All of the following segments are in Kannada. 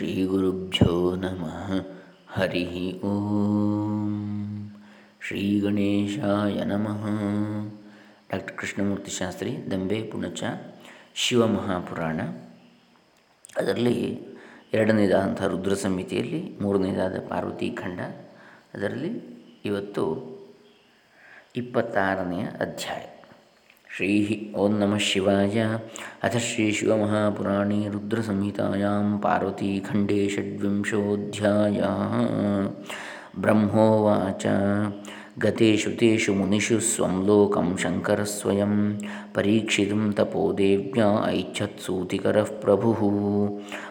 ಶ್ರೀಗುರುಭ್ಯೋ ನಮಃ ಹರಿ ಓಂ ಶ್ರೀ ಗಣೇಶಾಯ ನಮಃ ಡಾಕ್ಟರ್ ಕೃಷ್ಣಮೂರ್ತಿ ಶಾಸ್ತ್ರಿ ದಂಬೆ ಪುಣಚ ಶಿವಮಹಾಪುರಾಣ ಅದರಲ್ಲಿ ಎರಡನೇದಾದಂಥ ರುದ್ರ ಸಂಹಿತೆಯಲ್ಲಿ ಮೂರನೇದಾದ ಪಾರ್ವತಿ ಖಂಡ. ಅದರಲ್ಲಿ ಇವತ್ತು ಇಪ್ಪತ್ತಾರನೆಯ ಅಧ್ಯಾಯ. ಶ್ರೀ ಓಂ ನಮಃ ಶಿವಾಯ ಅಥ ಶ್ರೀ ಶಿವಮಹಾಪುರಾಣೇ ರುದ್ರಸಂಹಿತಾಯಾಂ ಪಾರ್ವತೀಖಂಡೇ ಷಡ್ವಿಂಶೋಧ್ಯಾಯ ಬ್ರಹ್ಮೋವಾಚ ಗತೇಷು ತೇಷು ಮುನಿಷು ಸ್ವಂ ಲೋಕಂ ಶಂಕರः ಸ್ವಯಂ ಪರೀಕ್ಷಿತುಂ ಐಚ್ಛತ್ ದೇವ್ಯಾ ಪ್ರಭು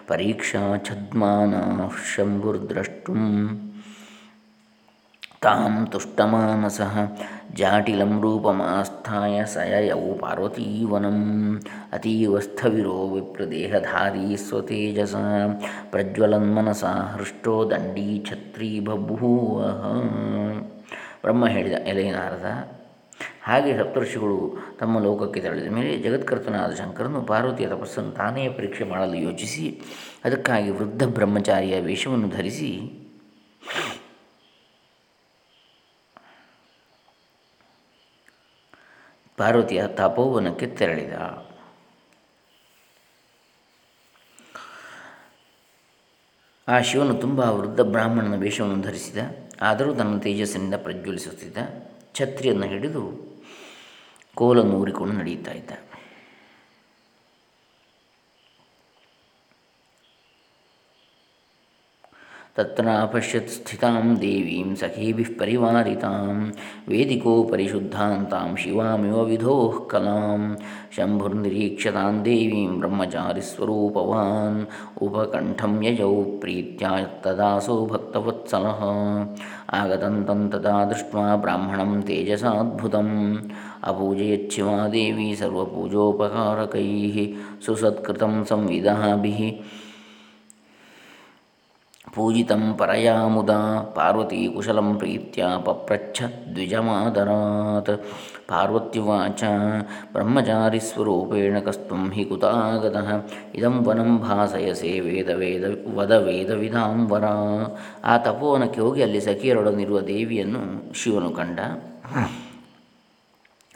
ಪರೀಕ್ಷಾ ಪರೀಕ್ಷಾಚ್ಛದ್ಮಾನಃ ಶಂಭುರ್ದ್ರಷ್ಟುಂ ತಾಂ ತುಷ್ಟಮಾನಸಃ ಜಾಟಿಲಂ ರೂಪಮಾಸ್ಥಾಯ ಸ ಯಯೌ ಪಾರ್ವತೀವನಂ ಅತೀವಸ್ಥವಿರೋ ವಿಪ್ರದೇಹಧಾರೀ ಸ್ವತೇಜಸ ಪ್ರಜ್ವಲನ್ಮನಸಾ ಹೃಷ್ಟೋ ದಂಡೀ ಛತ್ರೀ ಬಭೂವ ಬ್ರಹ್ಮ ಹೇಳಿದ ಎಲೆಯನಾರದ ಹಾಗೆ ಸಪ್ತರ್ಷಿಗಳು ತಮ್ಮ ಲೋಕಕ್ಕೆ ತೆರಳಿದ ಮೇಲೆ ಜಗತ್ಕರ್ತನಾದ ಶಂಕರನು ಪಾರ್ವತಿಯ ತಪಸ್ಸನ್ನು ತಾನೇ ಪರೀಕ್ಷೆ ಮಾಡಲು ಯೋಚಿಸಿ, ಅದಕ್ಕಾಗಿ ವೃದ್ಧ ಬ್ರಹ್ಮಚಾರಿಯ ವೇಷವನ್ನು ಧರಿಸಿ ಪಾರ್ವತಿಯ ತಪೋವನಕ್ಕೆ ತೆರಳಿದ. ಆ ಶಿವನು ತುಂಬ ವೃದ್ಧ ಬ್ರಾಹ್ಮಣನ ವೇಷವನ್ನು ಧರಿಸಿದ. ಆದರೂ ತನ್ನ ತೇಜಸ್ಸಿನಿಂದ ಪ್ರಜ್ವಲಿಸುತ್ತಿದ್ದ. ಛತ್ರಿಯನ್ನು ಹಿಡಿದು ಕೋಲನ್ನು ಊರಿಕೊಂಡು ನಡೆಯುತ್ತಾ ಇದ್ದ. ತತ್ರಾಪಶ್ಯತ್ ಸ್ಥಿತಾಂ ದೇವೀಂ ಸಖೀಭಿಃ ಪರಿವಾರಿತಾಂ ವೇದಿಕೋಪರಿ ಶುದ್ಧಾಂತಾಂ ಶಿವಾಮಿವ ವಿಧೋಃ ಕಲಾಂ ಶಂಭುರ್ನಿರೀಕ್ಷ್ಯತಾಂ ದೇವೀಂ ಬ್ರಹ್ಮಚಾರಿಸ್ವರೂಪವಾನ್ ಉಪಕಂಠಂ ಯಜೌ ಪ್ರೀತ್ಯಾ ತದಾಸೋ ಭಕ್ತವತ್ಸಲಃ ಆಗತಂತಂ ತದಾ ದೃಷ್ಟ್ವಾ ಬ್ರಾಹ್ಮಣಂ ತೇಜಸಾದ್ಭುತಂ ಅಪೂಜಯಚ್ಛಿವಾ ದೇವಿ ಸರ್ವಪೂಜೋಪಕಾರಕೈः ಸುಸತ್ಕೃತಂ ಸಂವಿದಾಭಿः ಪೂಜಿತಂ ಪರಯಾ ಮುದ ಪಾರ್ವತಿ ಕುಶಲಂ ಪ್ರೀತ್ಯ ಪಪ್ರಚ್ಛ ದ್ವಿಜಮಾದರಾತ್. ಪಾರ್ವತ್ಯುವಾಚ ಬ್ರಹ್ಮಚಾರಿಸ್ವರೂಪೇಣ ಕಸ್ತುಂ ಹಿ ಕುತಾಗತಃ. ಇದಂ ವನಂ ಭಾಸಯಸೆ ವೇದ ವೇದ ವದ ವೇದವಿಧಾಂ ವರ ಆ ತಪೋವನಕ್ಕೆ ಹೋಗಿ ಅಲ್ಲಿ ಸಖಿಯರೊಡನಿರುವ ದೇವಿಯನ್ನು ಶಿವನು ಕಂಡ.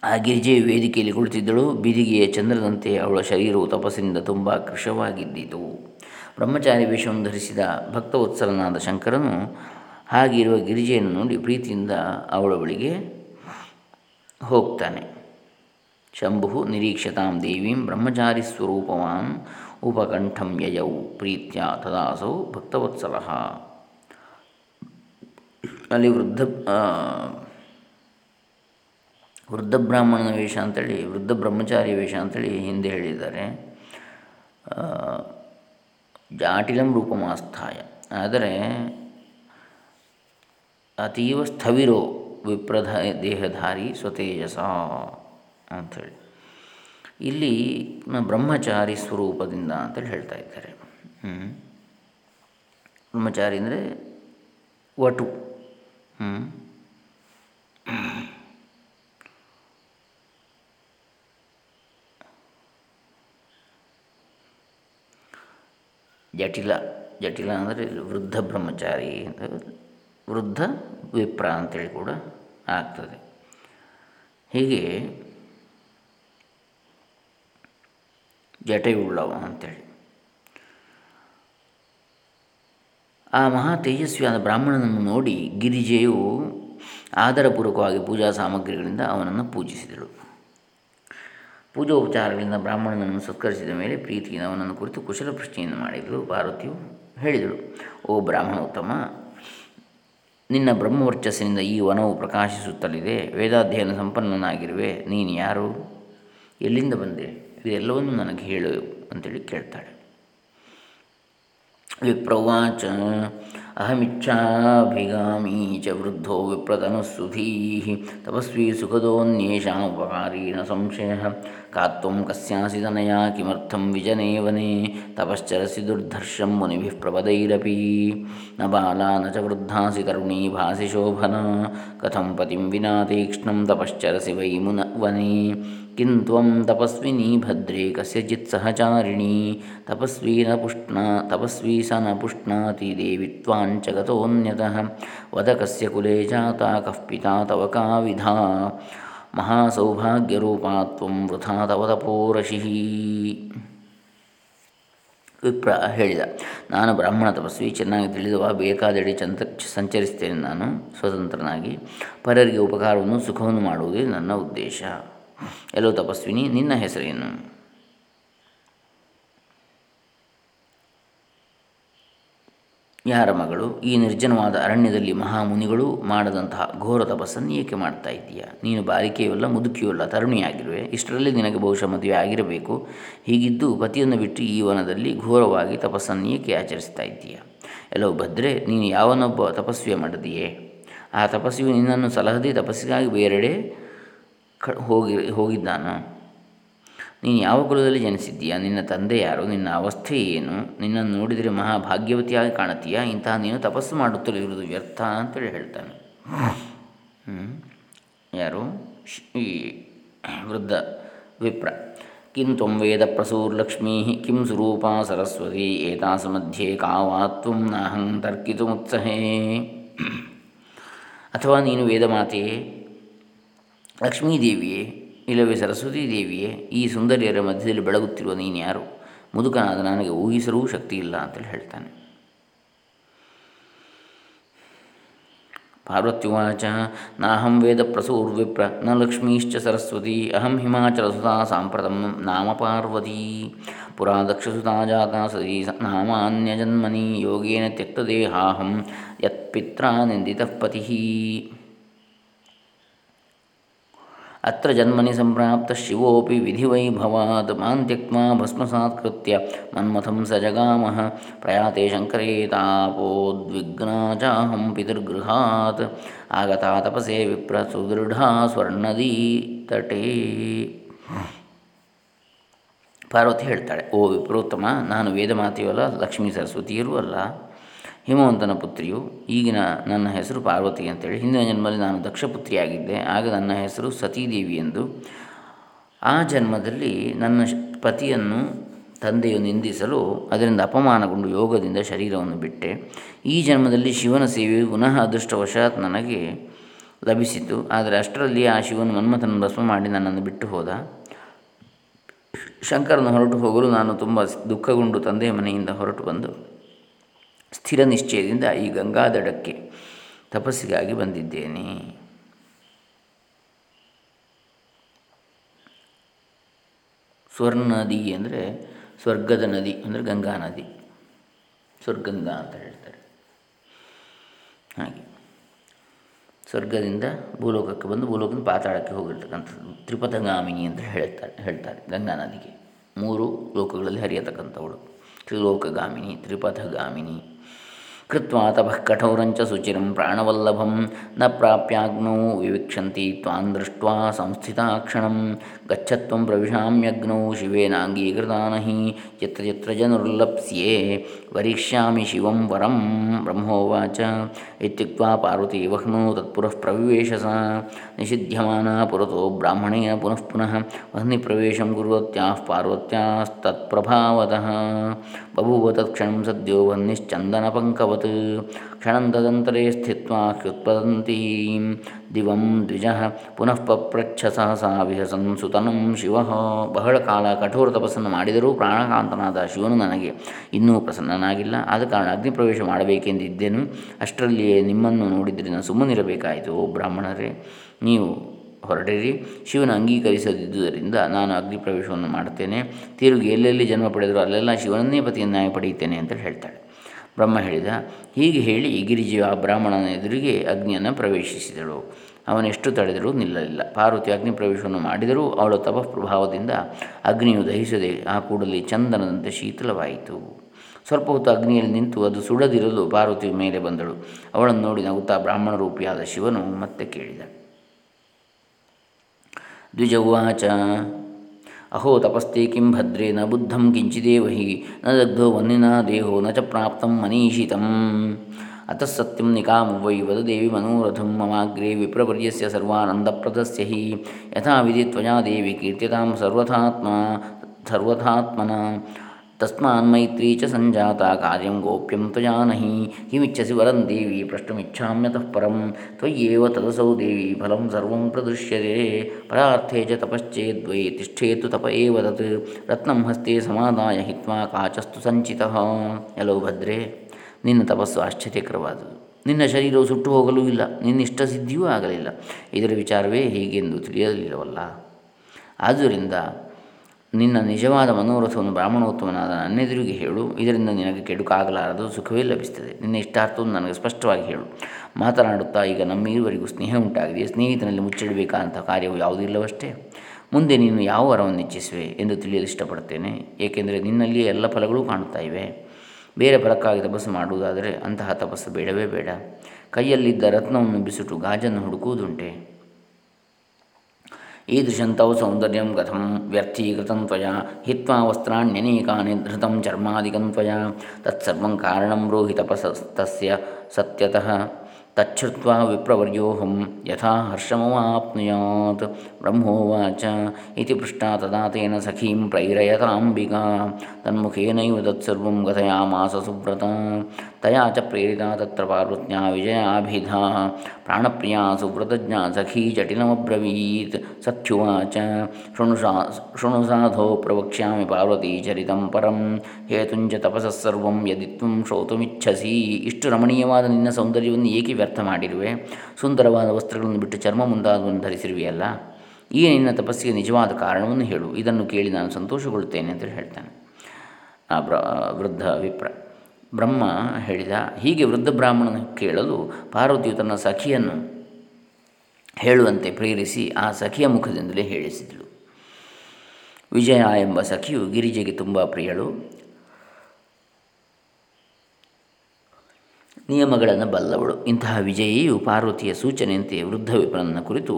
ಆ ಗಿರಿಜೆಯು ವೇದಿಕೆಯಲ್ಲಿ ಕುಳಿತಿದ್ದಳು. ಬಿದಿಗೆಯ ಚಂದ್ರದಂತೆ ಅವಳ ಶರೀರವು ತಪಸ್ಸಿನಿಂದ ತುಂಬ ಕೃಶವಾಗಿದ್ದಿತು. ಬ್ರಹ್ಮಚಾರಿ ವೇಷವನ್ನು ಧರಿಸಿದ ಭಕ್ತವತ್ಸಲನಾದ ಶಂಕರನು ಹಾಗಿರುವ ಗಿರಿಜೆಯನ್ನು ನೋಡಿ ಪ್ರೀತಿಯಿಂದ ಅವಳ ಬಳಿಗೆ ಹೋಗ್ತಾನೆ. ಶಂಭು ನಿರೀಕ್ಷತಾಂ ದೇವೀಂ ಬ್ರಹ್ಮಚಾರಿ ಸ್ವರೂಪವಾಂ ಉಪಕಂಠಂ ಯಯೌ ಪ್ರೀತ್ಯ ತದಾಸೌ ಭಕ್ತವತ್ಸಲ. ಅಲ್ಲಿ ವೃದ್ಧ ವೃದ್ಧ ಬ್ರಾಹ್ಮಣನ ವೇಷ ಅಂತೇಳಿ, ವೃದ್ಧ ಬ್ರಹ್ಮಚಾರಿ ವೇಷ ಅಂತೇಳಿ ಹಿಂದೆ ಹೇಳಿದ್ದಾರೆ. ಜಾಟಿಲಂ ರೂಪಮಾಸ್ಥಾಯ. ಆದರೆ ಅತೀವ ಸ್ಥವಿರೋ ವಿಪ್ರಧ ದೇಹಧಾರಿ ಸ್ವತೇಜಸ ಅಂಥೇಳಿ. ಇಲ್ಲಿ ಬ್ರಹ್ಮಚಾರಿ ಸ್ವರೂಪದಿಂದ ಅಂತೇಳಿ ಹೇಳ್ತಾ ಇದ್ದಾರೆ. ಬ್ರಹ್ಮಚಾರಿ ಅಂದರೆ ವಟು. ಜಟಿಲ ಜಟಿಲ ಅಂದರೆ ವೃದ್ಧ ಬ್ರಹ್ಮಚಾರಿ ಅಂತ ವೃದ್ಧ ವಿಪ್ರ ಅಂತೇಳಿ ಕೂಡ ಆಗ್ತದೆ. ಹೀಗೆ ಜಟೆಯುಳ್ಳವ ಅಂಥೇಳಿ ಆ ಮಹಾ ತೇಜಸ್ವಿಯಾದ ಬ್ರಾಹ್ಮಣನನ್ನು ನೋಡಿ ಗಿರಿಜೆಯು ಆದರಪೂರ್ವಕವಾಗಿ ಪೂಜಾ ಸಾಮಗ್ರಿಗಳಿಂದ ಅವನನ್ನು ಪೂಜಿಸಿದಳು. ಪೂಜೋಪಚಾರಗಳಿಂದ ಬ್ರಾಹ್ಮಣನನ್ನು ಸತ್ಕರಿಸಿದ ಮೇಲೆ ಪ್ರೀತಿಯಿಂದ ಅವನನ್ನು ಕುರಿತು ಕುಶಲ ಪ್ರಶ್ನೆಯನ್ನು ಮಾಡಿದಳು ಪಾರ್ವತಿಯು ಹೇಳಿದಳು, ಓ ಬ್ರಾಹ್ಮಣೋತ್ತಮ ನಿನ್ನ ಬ್ರಹ್ಮವರ್ಚಸ್ಸಿನಿಂದ ಈ ವನವು ಪ್ರಕಾಶಿಸುತ್ತಲಿದೆ. ವೇದಾಧ್ಯಯನ ಸಂಪನ್ನನಾಗಿರುವೆ. ನೀನು ಯಾರು? ಎಲ್ಲಿಂದ ಬಂದೆ? ಇದೆಲ್ಲವನ್ನು ನನಗೆ ಹೇಳು ಅಂತೇಳಿ ಕೇಳ್ತಾಳೆ. ವಿಪ್ರವಾಚ अहमिच्छाभिगामी च वृद्धो विप्रतनुःसुधीः तपस्वी सुखदोऽन्येषामुपकारी न संशयः। का त्वं कस्यासि तनया किमर्थं विजने वने तपश्चरसि दुर्धर्षं मुनिभिः प्रपदैरपि। न बाला न च वृद्धासि तरुणी भासि शोभना। कथं पतिं विना तीक्ष्णं तपश्चरसि वै मुन वने। ಕಿಂತ್ವಂ ತಪಸ್ವಿನಿ ಭದ್ರೇ ಕಸ್ಯಚಿತ್ ಸಹಚಾರಿಣಿ ತಪಸ್ವೀ ನ ಪುಷ್ಣ ತಪಸ್ವೀ ಸ ನ ಪುಷ್ಣಾತಿ ದೇವಿತ್ವಾಂಚ ಗತೋನ್ಯತಃ ವದ ಕಸ್ಯ ಕುಲೇ ಜಾತ ಕಃ ಪಿತಾ ತವ ಕಾವಿಧಾ ಮಹಾಸೌಭಾಗ್ಯರೂಪಾ ತ್ವಂ ವೃಥಾ ತವ ತಪೋರಶಿ ವಿಪ್ರ ಹೇಳಿದ. ನಾನು ಬ್ರಾಹ್ಮಣ ತಪಸ್ವಿ, ಚೆನ್ನಾಗಿ ತಿಳಿದವ ಬೇಕಾದೆಡೆ ಚಂತ ಸಂಚರಿಸ್ತೇನೆ ನಾನು, ಸ್ವತಂತ್ರನಾಗಿ. ಪರರಿಗೆ ಉಪಕಾರವನ್ನು, ಸುಖವನ್ನು ಮಾಡುವುದೇ ನನ್ನ ಉದ್ದೇಶ. ಎಲ್ಲೋ ತಪಸ್ವಿನಿ, ನಿನ್ನ ಹೆಸರೇನು ಯಾರ ಮಗಳು? ಈ ನಿರ್ಜನವಾದ ಅರಣ್ಯದಲ್ಲಿ ಮಹಾಮುನಿಗಳು ಮಾಡದಂತಹ ಘೋರ ತಪಸ್ಸನ್ನು ಏಕೆ ಮಾಡ್ತಾ ಇದ್ದೀಯಾ? ನೀನು ಬಾಲಿಕೆಯಲ್ಲ ಮುದುಕಿಯಲ್ಲ ತರುಣಿಯಾಗಿರುವೆ. ಇಷ್ಟರಲ್ಲಿ ನಿನಗೆ ಬಹುಶಃ ಮದುವೆ ಆಗಿರಬೇಕು. ಹೀಗಿದ್ದು ಪತಿಯನ್ನು ಬಿಟ್ಟು ಈ ವನದಲ್ಲಿ ಘೋರವಾಗಿ ತಪಸ್ಸನ್ನು ಏಕೆ ಆಚರಿಸ್ತಾ ಇದ್ದೀಯಾ? ಎಲ್ಲೋ ಭದ್ರೆ, ನೀನು ಯಾವನೊಬ್ಬ ತಪಸ್ವಿಯ ಮಾಡಿದೆಯೇ? ಆ ತಪಸ್ವಿಯು ನಿನ್ನನ್ನು ಸಲಹದೆ ತಪಸ್ಸಿಗಾಗಿ ಬೇರೆಡೆ ಕ, ಹೋಗಿ, ಹೋಗಿದ್ದಾನೋ? ನೀನು ಯಾವ ಕುಲದಲ್ಲಿ ಜನಿಸಿದ್ದೀಯಾ? ನಿನ್ನ ತಂದೆ ಯಾರು? ನಿನ್ನ ಅವಸ್ಥೆ ಏನು? ನಿನ್ನನ್ನು ನೋಡಿದರೆ ಮಹಾಭಾಗ್ಯವತಿಯಾಗಿ ಕಾಣುತ್ತೀಯಾ? ಇಂತಹ ನೀನು ತಪಸ್ಸು ಮಾಡುತ್ತಲಿರುವುದು ವ್ಯರ್ಥ ಅಂತೇಳಿ ಹೇಳ್ತಾನೆ. ಯಾರು? ಈ ವೃದ್ಧ ವಿಪ್ರ. ಕಿಂ ತ್ವಂ ವೇದ ಪ್ರಸೂರ್ಲಕ್ಷ್ಮೀ ಕಿಂ ಸ್ವರೂಪ ಸರಸ್ವತಿ ಏತಾಸು ಮಧ್ಯೆ ಕಾವಾತ್ವಂ ತರ್ಕಿತು ಮುತ್ಸಹೇ ಅಥವಾ ನೀನು ವೇದಮಾತೆಯೇ ಲಕ್ಷ್ಮೀದೇವಿಯೇ, ಇಲ್ಲವೇ ಸರಸ್ವತೀ ದೇವಿಯೇ ಈ ಸುಂದರಿಯರ ಮಧ್ಯದಲ್ಲಿ ಬೆಳಗುತ್ತಿರುವ ನೀನು ಯಾರು ಮುದುಕನಾದ ನನಗೆ ಊಹಿಸಲೂ ಶಕ್ತಿ ಇಲ್ಲ ಅಂತೇಳಿ ಹೇಳ್ತಾನೆ. ಪಾರ್ವತ್ಯುವಾಚ ನಾಹಂ ವೇದ ಪ್ರಸೂರ್ವಿಪ್ರ, ನ ಲಕ್ಷ್ಮೀಶ್ಚ ಸರಸ್ವತಿ, ಅಹಂ ಹಿಮಾಚಲಸುತಾ ಸಾಂಪ್ರತಂ ನಾಮ ಪಾರ್ವತೀ ಪುರಾ ದಕ್ಷಸುತಾ ಜಾತ ಸತಿ ನಾಮಾನ್ಯಜನ್ಮನಿ ಯೋಗೇನ ತ್ಯಕ್ತದೇಹಾಹಂ ಯತ್ಪಿತ್ರ ನಿಂದಿತಃ ಪತಿ. ಅತ್ರ ಜನ್ಮನಿ ಸಂಪ್ರಾಪ್ತ ಶಿವೋಪಿ ವಿಧಿವೈಭವಾತ್ ಮಾನ್ ತ್ಯಕ್ವಾ ಭಸ್ಮಸಾತ್ಕೃತ್ಯ ಮನ್ಮಥಂ ಸ ಜಗಾಮಃ ಪ್ರಯಾತೆ ಶಂಕರೇ ತಾಪೋದ್ವಿಗ್ನಾಚಾಹಂ ಪಿತೃಗೃಹಾತ್ ಆಗತಾ ತಪಸೆ ವಿಪ್ರ ಸುದೃಢ ಸ್ವರ್ಣದೀ ತಟೇ ಪಾರ್ವತಿ ಹೇಳ್ತಾಳೆ, ಓ ವಿಪ್ರೋತ್ತಮ, ನಾನು ವೇದಮಾತೆಯೂ ಲಕ್ಷ್ಮೀ ಸರಸ್ವತಿಯರೂ ಅಲ್ಲ. ಹಿಮವಂತನ ಪುತ್ರಿಯು, ಈಗಿನ ನನ್ನ ಹೆಸರು ಪಾರ್ವತಿ ಅಂತೇಳಿ, ಹಿಂದಿನ ಜನ್ಮದಲ್ಲಿ ನಾನು ದಕ್ಷಪುತ್ರಿಯಾಗಿದ್ದೆ, ಆಗ ನನ್ನ ಹೆಸರು ಸತೀದೇವಿ ಎಂದು. ಆ ಜನ್ಮದಲ್ಲಿ ನನ್ನ ಪತಿಯನ್ನು ತಂದೆಯು ನಿಂದಿಸಲು ಅದರಿಂದ ಅಪಮಾನಗೊಂಡು ಯೋಗದಿಂದ ಶರೀರವನ್ನು ಬಿಟ್ಟೆ. ಈ ಜನ್ಮದಲ್ಲಿ ಶಿವನ ಸೇವೆಯು ಪುನಃ ಅದೃಷ್ಟವಶಾತ್ ನನಗೆ ಲಭಿಸಿತು. ಆದರೆ ಅಷ್ಟರಲ್ಲಿ ಆ ಶಿವನು ಮನ್ಮಥನ ಭಸ್ಮ ಮಾಡಿ ನನ್ನನ್ನು ಬಿಟ್ಟು ಹೋದ. ಶಂಕರನು ಹೊರಟು ಹೋಗಲು ನಾನು ತುಂಬ ದುಃಖಗೊಂಡು ತಂದೆಯ ಮನೆಯಿಂದ ಹೊರಟು ಬಂದು ಸ್ಥಿರ ನಿಶ್ಚಯದಿಂದ ಈ ಗಂಗಾದಡಕ್ಕೆ ತಪಸ್ಸಿಗಾಗಿ ಬಂದಿದ್ದೇನೆ. ಸ್ವರ್ಣ ನದಿ ಅಂದರೆ ಸ್ವರ್ಗದ ನದಿ ಅಂದರೆ ಗಂಗಾ ನದಿ. ಸ್ವರ್ಗಂಗಾ ಅಂತ ಹೇಳ್ತಾರೆ. ಹಾಗೆ. ಸ್ವರ್ಗದಿಂದ ಭೂಲೋಕಕ್ಕೆ ಬಂದು ಭೂಲೋಕದಿಂದ ಪಾತಾಳಕ್ಕೆ ಹೋಗಿರ್ತಕ್ಕಂಥದ್ದು ತ್ರಿಪಥಗಾಮಿನಿ ಅಂತ ಹೇಳ್ತಾರೆ ಹೇಳ್ತಾರೆ ಗಂಗಾ ನದಿಗೆ. ಮೂರು ಲೋಕಗಳಲ್ಲಿ ಹರಿಯತಕ್ಕಂಥವಳು. ತ್ರಿಲೋಕಗಾಮಿನಿ, ತ್ರಿಪಥಗಾಮಿನಿ ಕೃತ್ವಾ ತಪಃ ಕಠೋರಂಚ ಸುಚಿರಂ ಪ್ರಾಣವಲ್ಲಭಂ ನ ಪ್ರಾಪ್ಯಾಗ್ನೌ ವಿವಿಕ್ಷಂತಿ ತ್ವಾಂ ದೃಷ್ಟ್ವಾ ಸಂಸ್ಥಿತಾ गच्छत्वं प्रविशाम्यग्नौ शिवेनाङ्गीकृतानहि यत्र यत्र जनुर्लप्स्ये वरिष्यामि शिवं वरं ब्रह्मोवाच। इत्युक्त्वा पार्वती वह्नो तत्पुरः प्रविवेशसा। निषिध्यमाना पुरतो ब्राह्मणेन पुनः पुनः वह्निप्रवेशं कुर्वत्याः पार्वत्यास्तत्प्रभावतः। बभूव तत्क्षणं सद्यो वह्निश्चन्दनपङ्कवत्। ಸದ್ಯೋ ವಹ್ನಿಶ್ಚಂದನಪಂಕವತ್ ಕ್ಷಣಂ ತದಂತರೇ ಸ್ಥಿತ್ವಾ ಹ್ಯುತ್ಪದಂತೀಂ ದಿವಂ ದ್ವಿಜ ಪುನಃ ಪಪ್ರಚ್ಛ ಸಹಸಾ ವಿಹಸನ್ ಸುತನಂ ಶಿವ ಬಹಳ ಕಾಲ ಕಠೋರ ತಪಸ್ಸನ್ನು ಮಾಡಿದರೂ ಪ್ರಾಣಕಾಂತನಾದ ಶಿವನು ನನಗೆ ಇನ್ನೂ ಪ್ರಸನ್ನನಾಗಿಲ್ಲ. ಆದ ಕಾರಣ ಅಗ್ನಿಪ್ರವೇಶ ಮಾಡಬೇಕೆಂದಿದ್ದೇನು? ಅಷ್ಟರಲ್ಲಿಯೇ ನಿಮ್ಮನ್ನು ನೋಡಿದರೆ ನಾನು ಸುಮ್ಮನಿರಬೇಕಾಯಿತು, ಓ ಬ್ರಾಹ್ಮಣರೇ. ನೀವು ಹೊರಡಿರಿ ಶಿವನ ಅಂಗೀಕರಿಸದಿದ್ದುದರಿಂದ ನಾನು ಅಗ್ನಿ ಪ್ರವೇಶವನ್ನು ಮಾಡುತ್ತೇನೆ. ತಿರುಗಿ ಎಲ್ಲೆಲ್ಲಿ ಜನ್ಮ ಪಡೆದರೂ ಅಲ್ಲೆಲ್ಲ ಶಿವನನ್ನೇ ಪತಿಯನ್ನಾಗಿ ಪಡೆಯುತ್ತೇನೆ ಅಂತ ಹೇಳ್ತಾಳೆ. ಬ್ರಹ್ಮ ಹೇಳಿದ, ಹೀಗೆ ಹೇಳಿ ಗಿರಿಜೆಯು ಆ ಬ್ರಾಹ್ಮಣನ ಎದುರಿಗೆ ಅಗ್ನಿಯನ್ನು ಪ್ರವೇಶಿಸಿದಳು. ಅವನೆಷ್ಟು ತಡೆದರೂ ನಿಲ್ಲಲಿಲ್ಲ. ಪಾರ್ವತಿ ಅಗ್ನಿ ಪ್ರವೇಶವನ್ನು ಮಾಡಿದರೂ ಅವಳ ತಪಃಪ್ರಭಾವದಿಂದ ಅಗ್ನಿಯು ದಹಿಸದೆ ಆ ಕೂಡಲೇ ಚಂದನದಂತೆ ಶೀತಲವಾಯಿತು. ಸ್ವಲ್ಪ ಹೊತ್ತು ಅಗ್ನಿಯಲ್ಲಿ ನಿಂತು ಅದು ಸುಡದಿರಲು ಪಾರ್ವತಿಯ ಮೇಲೆ ಬಂದಳು. ಅವಳನ್ನು ನೋಡಿ ನಗುತ್ತಾ ಬ್ರಾಹ್ಮಣ ರೂಪಿಯಾದ ಶಿವನು ಮತ್ತೆ ಕೇಳಿದ ದ್ವಿಜವಾಚ ಅಹೋ ತಪಸ್ತೆ ಕಿಂ ಭದ್ರೇ ನ ಬುದ್ಧಂ ಕಿಂಚಿದೇವ ಹಿ ನ ದಗ್ಧೋ ವನ್ನಿನ ದೇಹೋ ನ ಚ ಪ್ರಾಪ್ತಂ ಮನೀಷಿತಂ ಅತಃ ಸತ್ಯಂ ನಿಕಾಮುವೈ ವದ ದೇವಿ ಮನೋರಥಂ ಮಮಾಗ್ರೆ ವಿಪ್ರವರ್ಯಸ್ಯ ಸರ್ವಾನಂದಪ್ರದಸ್ಯ ಹಿ ಯಥಾ ವಿಧಿ ತ್ವಯಾ ದೇವಿ ಕೀರ್ತ್ಯತಾಂ ಸರ್ವಥಾತ್ಮ ಸರ್ವಥಾತ್ಮನ ತಸ್ಮಾನ್ ಮೈತ್ರೀ ಚ ಸಂಜಾತ ಕಾರ್ಯಂ ಗೋಪ್ಯಂ ತ್ವಜಾನಹಿ ಕಿಮಿಚ್ಛಸಿ ವರಂ ದೇವಿ ಪ್ರಷ್ಟುಮಿಚ್ಛಾಮ್ಯತಃ ಪರಂ ತ್ವಯ್ಯೇವ ತದಸೌ ದೇವಿ ಫಲಂ ಸರ್ವಂ ಪ್ರದೃಶ್ಯತೆ ಪರಾರ್ಥೇ ಚ ತಪಶ್ಚೇದ್ವೈ ತಿಷ್ಠೇತು ತಪ ಏವ ತತ್ ರತ್ನಂ ಹಸ್ತೆ ಸಮಾದಾಯ ಹಿತ್ವಾ ಕಾಚಸ್ತು ಸಂಚಿತಃ ಎಲೋ ಭದ್ರೆ ನಿನ್ನ ತಪಸ್ಸು ಆಶ್ಚರ್ಯಕರವಾದುದು ನಿನ್ನ ಶರೀರವು ಸುಟ್ಟು ಹೋಗಲೂ ಇಲ್ಲ। ನಿನ್ನ ಇಷ್ಟ ಸಿದ್ಧಿಯೂ ಆಗಲಿಲ್ಲ। ಇದರ ವಿಚಾರವೇ ಹೀಗೆಂದು ತಿಳಿಯಲಿಲ್ಲವಲ್ಲ। ಆದ್ದರಿಂದ ನಿನ್ನ ನಿಜವಾದ ಮನೋರಥವನ್ನು ಬ್ರಾಹ್ಮಣೋತ್ತಮನಾದ ನನ್ನೆದುರಿಗೆ ಹೇಳು. ಇದರಿಂದ ನಿನಗೆ ಕೆಡುಕಾಗಲಾರದು, ಸುಖವೇ ಲಭಿಸ್ತದೆ ನಿನ್ನ ಇಷ್ಟಾರ್ಥವನ್ನು ನನಗೆ ಸ್ಪಷ್ಟವಾಗಿ ಹೇಳು. ಮಾತನಾಡುತ್ತಾ ಈಗ ನಮ್ಮಿರುವರಿಗೂ ಸ್ನೇಹ ಉಂಟಾಗಿದೆ ಸ್ನೇಹಿತನಲ್ಲಿ ಮುಚ್ಚಿಡಬೇಕಾದಂಥ ಕಾರ್ಯವು ಯಾವುದೂ ಇಲ್ಲವಷ್ಟೇ? ಮುಂದೆ ನೀನು ಯಾವ ವರವನ್ನು ಇಚ್ಛಿಸುವೆ ಎಂದು ತಿಳಿಯಲು ಇಷ್ಟಪಡುತ್ತೇನೆ. ಏಕೆಂದರೆ ನಿನ್ನಲ್ಲಿಯೇ ಎಲ್ಲ ಫಲಗಳು ಕಾಣುತ್ತಾ ಇವೆ. ಬೇರೆ ಫಲಕ್ಕಾಗಿ ತಪಸ್ಸು ಮಾಡುವುದಾದರೆ ಅಂತಹ ತಪಸ್ಸು ಬೇಡವೇ ಬೇಡ. ಕೈಯಲ್ಲಿದ್ದ ರತ್ನವನ್ನು ಬಿಸಿಟು, ಗಾಜನ್ನು ಹುಡುಕುವುದುಂಟೆ. ಈದೃಶಂತೌ ಸೌಂದರ್ಯಂ ಕಥಂ ವ್ಯರ್ಥೀಕೃತಂ ತ್ವಯಾ ಹಿತ್ವಾ ವಸ್ತ್ರಾಣ್ಯನೇಕಾನಿ ಧೃತಂ ಚರ್ಮಾದಿಕಂ ತ್ವಯಾ ತತ್ಸರ್ವಂ ಕಾರಣಂ ಬ್ರೂಹಿ ತಸ್ಯ ಸತ್ಯತಃ ತಚ್ಛ್ರುತ್ವಾ ವಿಪ್ರವರ್ಯೋಹಂ ಯಥಾ ಹರ್ಷಮವಾಪ್ನುಯಾತ್ ಬ್ರಹ್ಮೋವಾಚ ಇತಿ ಪೃಷ್ಟಾ ತದಾ ತೇನ ಸಖೀಂ ಪ್ರೈರಯತಾಂಬಿಕಾ ತನ್ಮುಖೇನೈವ ತತ್ಸರ್ವಂ ಕಥಯಾಮಾಸ ಸುಬ್ರತ ತಯಾ ಚ ಪ್ರೇರಿತಾ ತತ್ರ ಪಾರ್ವತ್ಯಾ ವಿಜಯಾಭಿಧಾ ಪ್ರಾಣಪ್ರಿಯಾ ಸುವ್ರತಜ್ಞಾ ಸಖೀ ಜಟಿಲಮಬ್ರವೀತ್ ಸಖ್ಯುವಾಚ ಶೃಣು ಸಾ ಶೃಣು ಸಾಧೋ ಪ್ರವಕ್ಷ್ಯಾಮಿ ಪಾರ್ವತೀ ಚರಿತಂ ಪರಂ ಹೇತುಂಚ ತಪಸಸ್ಸರ್ವಂ ಯದಿ ತ್ವಂ ಶ್ರೋತುಮಿಚ್ಛಸಿ ಇಷ್ಟು ರಮಣೀಯವಾದ ನಿನ್ನ ಸೌಂದರ್ಯವನ್ನು ಏಕೆ ವ್ಯರ್ಥ ಮಾಡಿರುವೆ. ಸುಂದರವಾದ ವಸ್ತ್ರಗಳನ್ನು ಬಿಟ್ಟು ಚರ್ಮ ಮುಂದಾದವನ್ನು ಧರಿಸಿರುವೆಯಲ್ಲ? ಈ ನಿನ್ನ ತಪಸ್ಸಿಗೆ ನಿಜವಾದ ಕಾರಣವನ್ನು ಹೇಳು. ಇದನ್ನು ಕೇಳಿ ನಾನು ಸಂತೋಷಗೊಳ್ಳುತ್ತೇನೆ ಅಂತ ಹೇಳ್ತಾನೆ. ಆ ಬ್ರ ವೃದ್ಧ ವಿಪ್ರ ಬ್ರಹ್ಮ ಹೇಳಿದ ಹೀಗೆ ವೃದ್ಧ ಬ್ರಾಹ್ಮಣನ ಕೇಳಲು ಪಾರ್ವತಿಯು ತನ್ನ ಸಖಿಯನ್ನು ಹೇಳುವಂತೆ ಪ್ರೇರಿಸಿ ಆ ಸಖಿಯ ಮುಖದಿಂದಲೇ ಹೇಳಿಸಿದಳು. ವಿಜಯ ಎಂಬ ಸಖಿಯು ಗಿರಿಜೆಗೆ ತುಂಬ ಪ್ರಿಯಳು. ನಿಯಮಗಳನ್ನು ಬಲ್ಲವಳು. ಇಂತಹ ವಿಜಯಿಯು ಪಾರ್ವತಿಯ ಸೂಚನೆಯಂತೆ ವೃದ್ಧ ವಿಪ್ರನನ್ನ ಕುರಿತು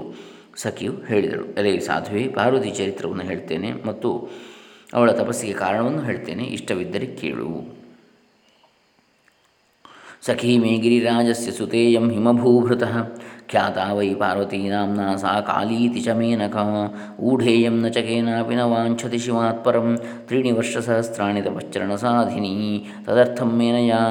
ಸಖಿಯು ಹೇಳಿದಳು. ಎಲೆ ಸಾಧುವೆ, ಪಾರ್ವತಿ ಚರಿತ್ರವನ್ನು ಹೇಳ್ತೇನೆ ಮತ್ತು ಅವಳ ತಪಸ್ಸಿಗೆ ಕಾರಣವನ್ನು ಹೇಳ್ತೇನೆ. ಇಷ್ಟವಿದ್ದರೆ ಕೇಳು. ಸಖಿ ಮೇ ಗಿರಿರಾಜಸ್ಯ ಸುತೇಯಂ ಹಿಮಭೂಭೃತಃ. ಖ್ಯಾತ ವೈ ಪಾರ್ವತೀ ಸಾ ಕಾಲೀತಿ ಚ ಮೇನಕ ಊಢೇಯಂ ನ ಚಕೇನಾಪಿ ಕೇನಾಪಿ ನ ವಾಂಛತಿ ಶಿವಾತ್ಪರಂ. ತ್ರೀಣಿ ವರ್ಷಸಹಸ್ರಾಣಿ ತಪಶ್ಚರಣಸಾಧಿನಿ ತದರ್ಥಂ ಮೇನಯಾ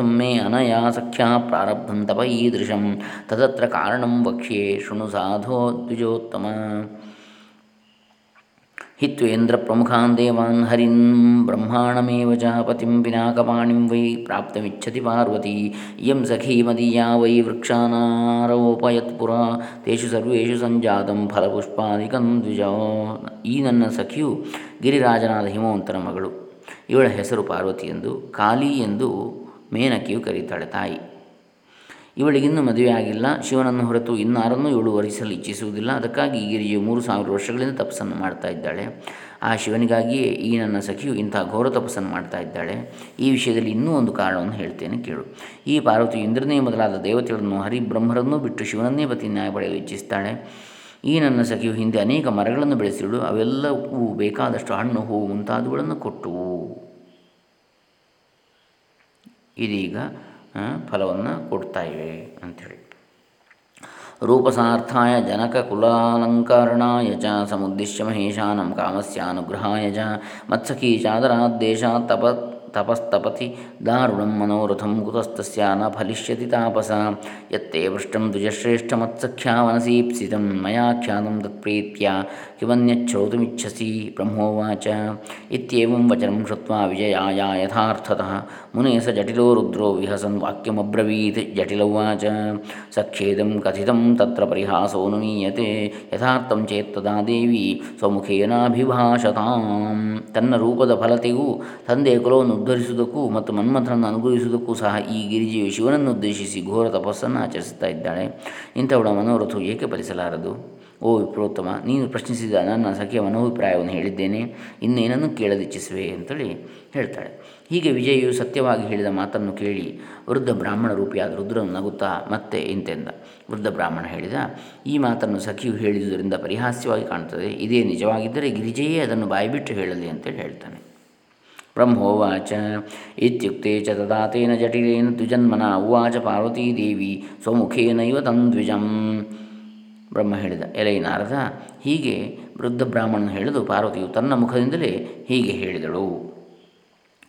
ಮೇ ಅನಯಾ ಸಖ್ಯಾ ಪ್ರಾರಬ್ಧಂ ತಪ ಈದೃಶಂ. ತದತ್ರ ಕಾರಣಂ ವಕ್ಷ್ಯೆ ಶೃಣು ಸಾಧೋ ದ್ವಿಜೋತ್ತಮ. ಹಿತ್ವೇಂದ್ರ ಪ್ರಮುಖಾನ್ ದೇವಾನ್ ಹರಿನ್ ಬ್ರಹ್ಮಾಣಮೇವ ಚ ಪತಿಂ ಪಿನಾಕಪಾಣಿಂ ವೈ ಪ್ರಾಪ್ತಮಿಚ್ಛತಿ ಪಾರ್ವತಿ. ಇಯಂ ಸಖೀ ಮದೀಯಾ ವೈ ವೃಕ್ಷಾನಾರೋಪಯತ್ಪುರ ತೇಷು ಸರ್ವೇಷು ಸಂಜಾತಂ ಫಲಪುಷ್ಪಾದಿಕಂ ದ್ವಿಜ. ಈ ನನ್ನ ಸಖಿಯು ಗಿರಿರಾಜನಾದ ಹಿಮವಂತನ ಮಗಳು. ಇವಳ ಹೆಸರು ಪಾರ್ವತಿ ಎಂದು ಕಾಲಿ ಎಂದು ಮೇನಕಿಯು ಕರೀತಾಳೆ ತಾಯಿ. ಇವಳಿಗಿನ್ನೂ ಮದುವೆ ಆಗಿಲ್ಲ. ಶಿವನನ್ನು ಹೊರತು ಇನ್ನಾರನ್ನೂ ಇವಳು ವರಿಸಲು ಇಚ್ಛಿಸುವುದಿಲ್ಲ. ಅದಕ್ಕಾಗಿ ಗಿರಿಯು ಮೂರು ಸಾವಿರ ವರ್ಷಗಳಿಂದ ತಪಸ್ಸನ್ನು ಮಾಡ್ತಾ ಇದ್ದಾಳೆ. ಆ ಶಿವನಿಗಾಗಿಯೇ ಈ ನನ್ನ ಸಖಿಯು ಇಂಥ ಘೋರ ತಪಸ್ಸನ್ನು ಮಾಡ್ತಾ ಇದ್ದಾಳೆ. ಈ ವಿಷಯದಲ್ಲಿ ಇನ್ನೂ ಒಂದು ಕಾರಣವನ್ನು ಹೇಳ್ತೇನೆ, ಕೇಳು. ಈ ಪಾರ್ವತಿ ಇಂದ್ರನೇ ಮೊದಲಾದ ದೇವತೆಗಳನ್ನು ಹರಿಬ್ರಹ್ಮರನ್ನೂ ಬಿಟ್ಟು ಶಿವನನ್ನೇ ಪತಿ ನ್ಯಾಯ ಪಡೆಯಲು ಇಚ್ಛಿಸ್ತಾಳೆ. ಈ ನನ್ನ ಸಖಿಯು ಹಿಂದೆ ಅನೇಕ ಮರಗಳನ್ನು ಬೆಳೆಸಿಳು ಅವೆಲ್ಲವೂ ಬೇಕಾದಷ್ಟು ಹಣ್ಣು, ಹೂವು ಮುಂತಾದವುಗಳನ್ನು ಕೊಟ್ಟುವು ಇದೀಗ ಫಲವನ್ನು ಕೊಡ್ತಾ ಇವೆ ಅಂಥೇಳಿ ರೂಪಸಾರ್ಥಾಯ ಜನಕ ಕುಲಾಲಂಕರಣಾಯ ಚ ಸಮುದ್ದಿಶ್ಯ ಮಹೇಶಾನಂ ಕಾಮಸ್ಯಾನುಗ್ರಹಾಯ ಚ, ಮತ್ಸಖೀ ಚಾದರಾದ್ದೇಶ ತಪ ತಪಸ್ತಪತಿ ದಾರುಣಂ ಮನೋರಥಂ ಕುತಸ್ತಸ್ಯ ನ ಫಲಿಷ್ಯತಿ ತಾಪಸ ಯತ್ತೇ ಪೃಷ್ಟಂ ದ್ವಿಜಶ್ರೇಷ್ಠಮತ್ಸಖ್ಯಾವನಸೀಪ್ಸಿತಂ ಮನಸೀಪ್ಸಿತಂ ಖ್ಯಾತಂ ತತ್ಪ್ರೀತ್ಯ ಕಿವನ್ಯಚ್ಛ್ರೋತುಮಿಚ್ಛಸಿ ಬ್ರಹ್ಮೋವಾಚ ಇತ್ಯೇವಂ ವಚನಂ ಶ್ರುತ್ವಾ ವಿಜಯಾಯ ಯಥಾರ್ಥತಃ ಮುನೇ ಸ ಜಟಿಲೋ ರುದ್ರೋ ವಿಹಸನ್ ವಾಕ್ಯಮಬ್ರವೀತ್ ಜಟಿಲವಾಚ ಸಖ್ಯೇದಂ ಕಥಿತಂ ತತ್ರ ಪರಿಹಾಸೋ ನುಮೀಯತೆ ಯಥಾರ್ಥಂ ಚೇತ್ತದಾ ದೇವಿ ಸ್ವಮುಖೇನಾಭಿಭಾಷತಾಂ ತನ್ನ ರೂಪದ ಫಲತೆಗೂ ತಂದೆ ಕುಲವನ್ನು ಉದ್ಧರಿಸುವುದಕ್ಕೂ ಮತ್ತು ಮನ್ಮಥನನ್ನು ಅನುಗ್ರಹಿಸುವುದಕ್ಕೂ ಸಹ ಈ ಗಿರಿಜೆಯು ಶಿವನನ್ನು ಉದ್ದೇಶಿಸಿ ಘೋರ ತಪಸ್ಸನ್ನು ಆಚರಿಸುತ್ತಾ ಇದ್ದಾಳೆ. ಇಂಥವಳ ಮನೋರಥವು ಏಕೆ ಫಲಿಸಲಾರದು? ಓ ವಿಪ್ರೋತ್ತಮ, ನೀನು ಪ್ರಶ್ನಿಸಿದ ನನ್ನ ಸಖಿಯ ಮನೋಭಿಪ್ರಾಯವನ್ನು ಹೇಳಿದ್ದೇನೆ. ಇನ್ನೇನನ್ನು ಕೇಳದಿಚ್ಛಿಸುವೆ ಅಂತೇಳಿ ಹೇಳ್ತಾಳೆ. ಹೀಗೆ ವಿಜಯು ಸತ್ಯವಾಗಿ ಹೇಳಿದ ಮಾತನ್ನು ಕೇಳಿ ವೃದ್ಧ ಬ್ರಾಹ್ಮಣ ರೂಪಿಯಾದ ರುದ್ರನು ನಗುತ್ತಾ, ಮತ್ತೆ ಇಂತೆಂದ ವೃದ್ಧ ಬ್ರಾಹ್ಮಣ ಹೇಳಿದ, ಈ ಮಾತನ್ನು ಸಖಿಯು ಹೇಳಿದುದರಿಂದ ಪರಿಹಾಸ್ಯವಾಗಿ ಕಾಣುತ್ತದೆ. ಇದೇ ನಿಜವಾಗಿದ್ದರೆ ಗಿರಿಜೆಯೇ ಅದನ್ನು ಬಾಯಿಬಿಟ್ಟು ಹೇಳಲಿ ಅಂತೇಳಿ ಹೇಳ್ತಾನೆ. ಬ್ರಹ್ಮೋವಾಚ ಇತ್ಯುಕ್ತೆ ಚ ತದಾ ಜಟಿಲೇನ ದ್ವಿಜನ್ಮನ ಉವಾಚ ಪಾರ್ವತೀದೇವಿ ಸ್ವಮುಖೇನೈವ ದ್ವಿಜಂ ಬ್ರಹ್ಮ ಹೇಳಿದ ಎಲೈ ನಾರದ ಹೀಗೆ ವೃದ್ಧ ಬ್ರಾಹ್ಮಣ ಹೇಳಿದು ಪಾರ್ವತಿಯು ತನ್ನ ಮುಖದಿಂದಲೇ ಹೀಗೆ ಹೇಳಿದಳು.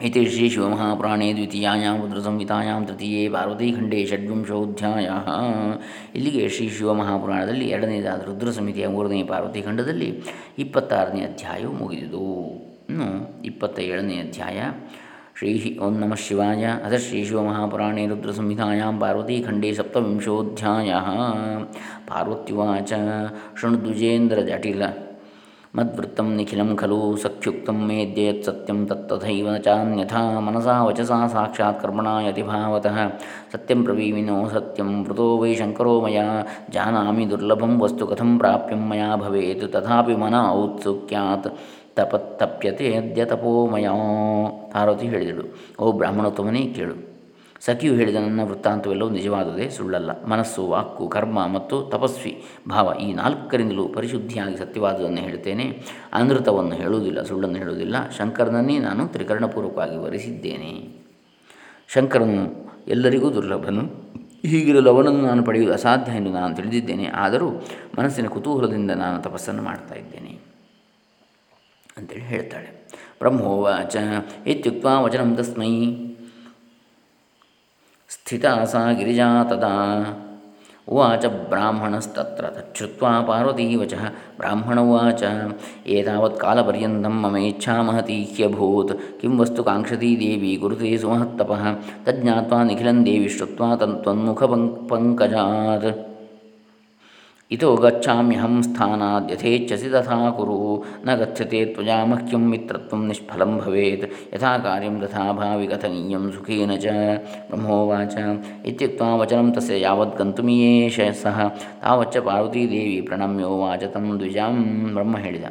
ಇತಿ ಶ್ರೀ ಶಿವಮಹಾಪುರಾಣೇ ದ್ವಿತೀಯಾಂ ರುದ್ರ ಸಂಹಿತಾಯಾಂ ತೃತೀಯೇ ಪಾರ್ವತೀಖಂಡೇ ಷಡ್ವಿಂಶೋಧ್ಯಾಯ ಇಲ್ಲಿಗೆ ಶ್ರೀ ಶಿವಮಹಾಪುರಾಣದಲ್ಲಿ ಎರಡನೇದಾದ ರುದ್ರ ಸಂಹಿತೆಯ ಮೂರನೇ ಪಾರ್ವತೀಖಂಡದಲ್ಲಿ ಇಪ್ಪತ್ತಾರನೇ ಅಧ್ಯಾಯವು ಮುಗಿದುದು. ಇನ್ನು ಇಪ್ಪತ್ತ ಏಳನೇ ಅಧ್ಯಾಯ ಶ್ರೀ ಓಂ ನಮಃ ಶಿವಾಯ ಅಥ ಶ್ರೀ ಶಿವಮಹಾಪುರಾಣೇ ರುದ್ರ ಸಂಹಿತಾಯಾಂ ಪಾರ್ವತೀಖಂಡೇ ಸಪ್ತವಿಂಶೋಧ್ಯಾಯ ಪಾರ್ವತ್ಯುವಾಚ ಶೃಣುದ್ವಿಜೇಂದ್ರ ಜಟಿಲ ಮದ್ವೃತ್ತಂ ನಿಖಿಲಂ ಖಲು ಸಖ್ಯುಕ್ತಂ ಮೇದ್ಯಯತ್ ಸತ್ಯಂ ತತ್ತಥೈವ ಚಾನ್ಯಥಾ ಮನಸಾ ವಚಸಾ ಸಾಕ್ಷಾತ್ ಕರ್ಮಣಾ ಯತಿಭಾವತಃ ಸತ್ಯಂ ಪ್ರವೀಮಿನೋ ಸತ್ಯಂ ವೃತೋ ವೈ ಶಂಕರೋ ಮಯ ಜಾನಾಮಿ ದುರ್ಲಭಂ ವಸ್ತು ಕಥಂ ಪ್ರಾಪ್ಯಂ ಮಯಾ ಭವೇತ್ ತಥಾಪಿ ಮನ ಔತ್ಸುಕ್ಯಾತ್ ತಪತ್ತಪ್ಯತೆ ಅದ್ಯ ತಪೋಮಯ ಪಾರ್ವತಿ ಹೇಳಿದಳು. ಓ ಬ್ರಾಹ್ಮಣೋತ್ತಮನೇ ಕೇಳು. ಸಖಿಯು ಹೇಳಿದ ನನ್ನ ವೃತ್ತಾಂತವೆಲ್ಲವೂ ನಿಜವಾದದೇ, ಸುಳ್ಳಲ್ಲ. ಮನಸ್ಸು ವಾಕು ಕರ್ಮ ಮತ್ತು ತಪಸ್ವಿ ಭಾವ ಈ ನಾಲ್ಕರಿಂದಲೂ ಪರಿಶುದ್ಧಿಯಾಗಿ ಸತ್ಯವಾದುದನ್ನು ಹೇಳ್ತೇನೆ. ಅನೃತವನ್ನು ಹೇಳುವುದಿಲ್ಲ, ಸುಳ್ಳನ್ನು ಹೇಳುವುದಿಲ್ಲ. ಶಂಕರನನ್ನೇ ನಾನು ತ್ರಿಕರಣಪೂರ್ವಕವಾಗಿ ವರಿಸಿದ್ದೇನೆ. ಶಂಕರನು, ಎಲ್ಲರಿಗೂ ದುರ್ಲಭನು. ಹೀಗಿರಲು ಅವನನ್ನು ನಾನು ಪಡೆಯುವುದು ಅಸಾಧ್ಯ ಎಂದು ನಾನು ತಿಳಿದಿದ್ದೇನೆ. ಆದರೂ ಮನಸ್ಸಿನ ಕುತೂಹಲದಿಂದ ನಾನು ತಪಸ್ಸನ್ನು ಮಾಡ್ತಾ ಇದ್ದೇನೆ. ಅಂತೇಳಿ ಹೇಳ್ತಾಳೆ. ಬ್ರಹ್ಮೋವಾಚ ಇತ್ಯುಕ್ತ ವಚನಂ ತಸ್ಮೈ. ಸ್ಥಿತಾ ಸಾ ಗಿರಿಜಾ ತದಾ. ಉವಾಚ ಬ್ರಾಹ್ಮಣಸ್ತತ್ರ ತಚ್ಛ್ರುತ್ವಾ ಪಾರ್ವತೀ ವಚಃ ಬ್ರಾಹ್ಮಣ ಉವಾಚ, ಏತಾವತ್ ಕಾಲಪರ್ಯಂతం ಮಮೇಚ್ಛಾ ಮಹತಿ ಹ್ಯಭೂತ್. ಕಿಂ ವಸ್ತು ಕಾಂಕ್ಷತಿ ದೇವಿ ಗುರುತೆ ಸುಮಹತ್ತಪಃ. ತಜ್ಞಾತ್ವಾ ನಿಖಿಲಂ ದೇವಿ ಶ್ರುತ್ವಾ ತನ್ತ್ವನ್ಮುಖ ಪಂಕಜಾತ್. ಇತೋ ಗಚ್ಚಾಮ್ಯಹಂ ಸ್ಥಾನಾದ್ಯಥೇಚ್ಛಸಿ ತಥಾ ಕುರು ನ ಗಚ್ಚತೆ ತ್ವಜಾ ಮಹ್ಯಂ ಮಿತ್ರತ್ವಂ ನಿಷ್ಫಲಂ ಭವೇತ್ ಯಥಾ ಕಾರ್ಯಂ ತಥಾ ಭಾವಿ ಕಥನೀಯಂ ಸುಖೇನ ಚ ಬ್ರಹ್ಮೋವಾಚ ಇತ್ಯುಕ್ತ ವಚನಂ ತಸ್ಯ ಯಾವತ್ ಗಂತುಮಿಯೇಷ ಸಹ ತಾವಚ್ಚ ಪಾರ್ವತೀದೇವಿ ಪ್ರಣಮ್ಯೋವಾಚ ತಂ ದ್ವಿಜಾಂ ಬ್ರಹ್ಮ ಹೇಳಿದ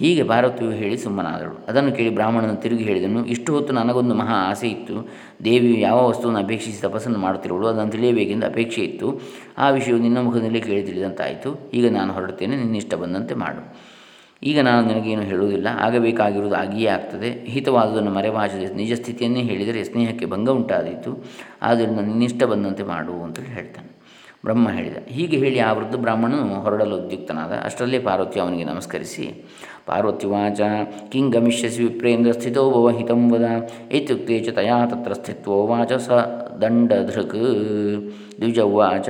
ಹೀಗೆ ಪಾರ್ವತಿಯು ಹೇಳಿ ಸುಮ್ಮನಾದಳು. ಅದನ್ನು ಕೇಳಿ ಬ್ರಾಹ್ಮಣನು ತಿರುಗಿ ಹೇಳಿದನು, ಇಷ್ಟು ಹೊತ್ತು ನನಗೊಂದು ಮಹಾ ಆಸೆ ಇತ್ತು. ದೇವಿಯು ಯಾವ ವಸ್ತುವನ್ನು ಅಪೇಕ್ಷಿಸಿ ತಪಸ್ಸನ್ನು ಮಾಡುತ್ತಿರುವಳು, ಅದನ್ನು ತಿಳಿಯಬೇಕೆಂದು ಅಪೇಕ್ಷೆ ಇತ್ತು. ಆ ವಿಷಯವು ನಿನ್ನ ಮುಖದಲ್ಲಿ ಕೇಳಿ ತಿಳಿದಂತಾಯಿತು. ಈಗ ನಾನು ಹೊರಡುತ್ತೇನೆ ನಿನ್ನಿಷ್ಟ ಬಂದಂತೆ ಮಾಡು. ಈಗ ನಾನು ನಿನಗೇನು ಹೇಳುವುದಿಲ್ಲ, ಆಗಬೇಕಾಗಿರುವುದು ಆಗಿಯೇ ಆಗ್ತದೆ. ಹಿತವಾದುದನ್ನು ಮರೆಮಾಚದೆ ನಿಜ ಸ್ಥಿತಿಯನ್ನೇ ಹೇಳಿದರೆ ಸ್ನೇಹಕ್ಕೆ ಭಂಗ ಉಂಟಾದೀತು. ಆದ್ದರಿಂದ ನಿನ್ನಿಷ್ಟ ಬಂದಂತೆ ಮಾಡು ಅಂತೇಳಿ ಹೇಳ್ತಾನೆ. ಬ್ರಹ್ಮ ಹೇಳಿದ. ಹೀಗೆ ಹೇಳಿ ಆ ವೃದ್ಧ ಬ್ರಾಹ್ಮಣನು ಹೊರಡಲು ಉದ್ಯುಕ್ತನಾದ. ಅಷ್ಟರಲ್ಲೇ ಪಾರ್ವತಿ ಅವನಿಗೆ ನಮಸ್ಕರಿಸಿ ಪಾರ್ವತ್ಯುವಾಚ ಕಿಂ ಗಮಿಷ್ಯಸಿ ವಿಪ್ರೇಂದ್ರ ಸ್ಥಿತೋ ಭವ ಹಿತಂ ವದ ಇತ್ಯುಕ್ತೆ ಚ ತಯಾ ತತ್ರ ಸ್ಥಿತ್ವೋ ವಾಚ ಸ ದಂಡಧೃಕ್ ದ್ವಿಜ ಉವಾಚ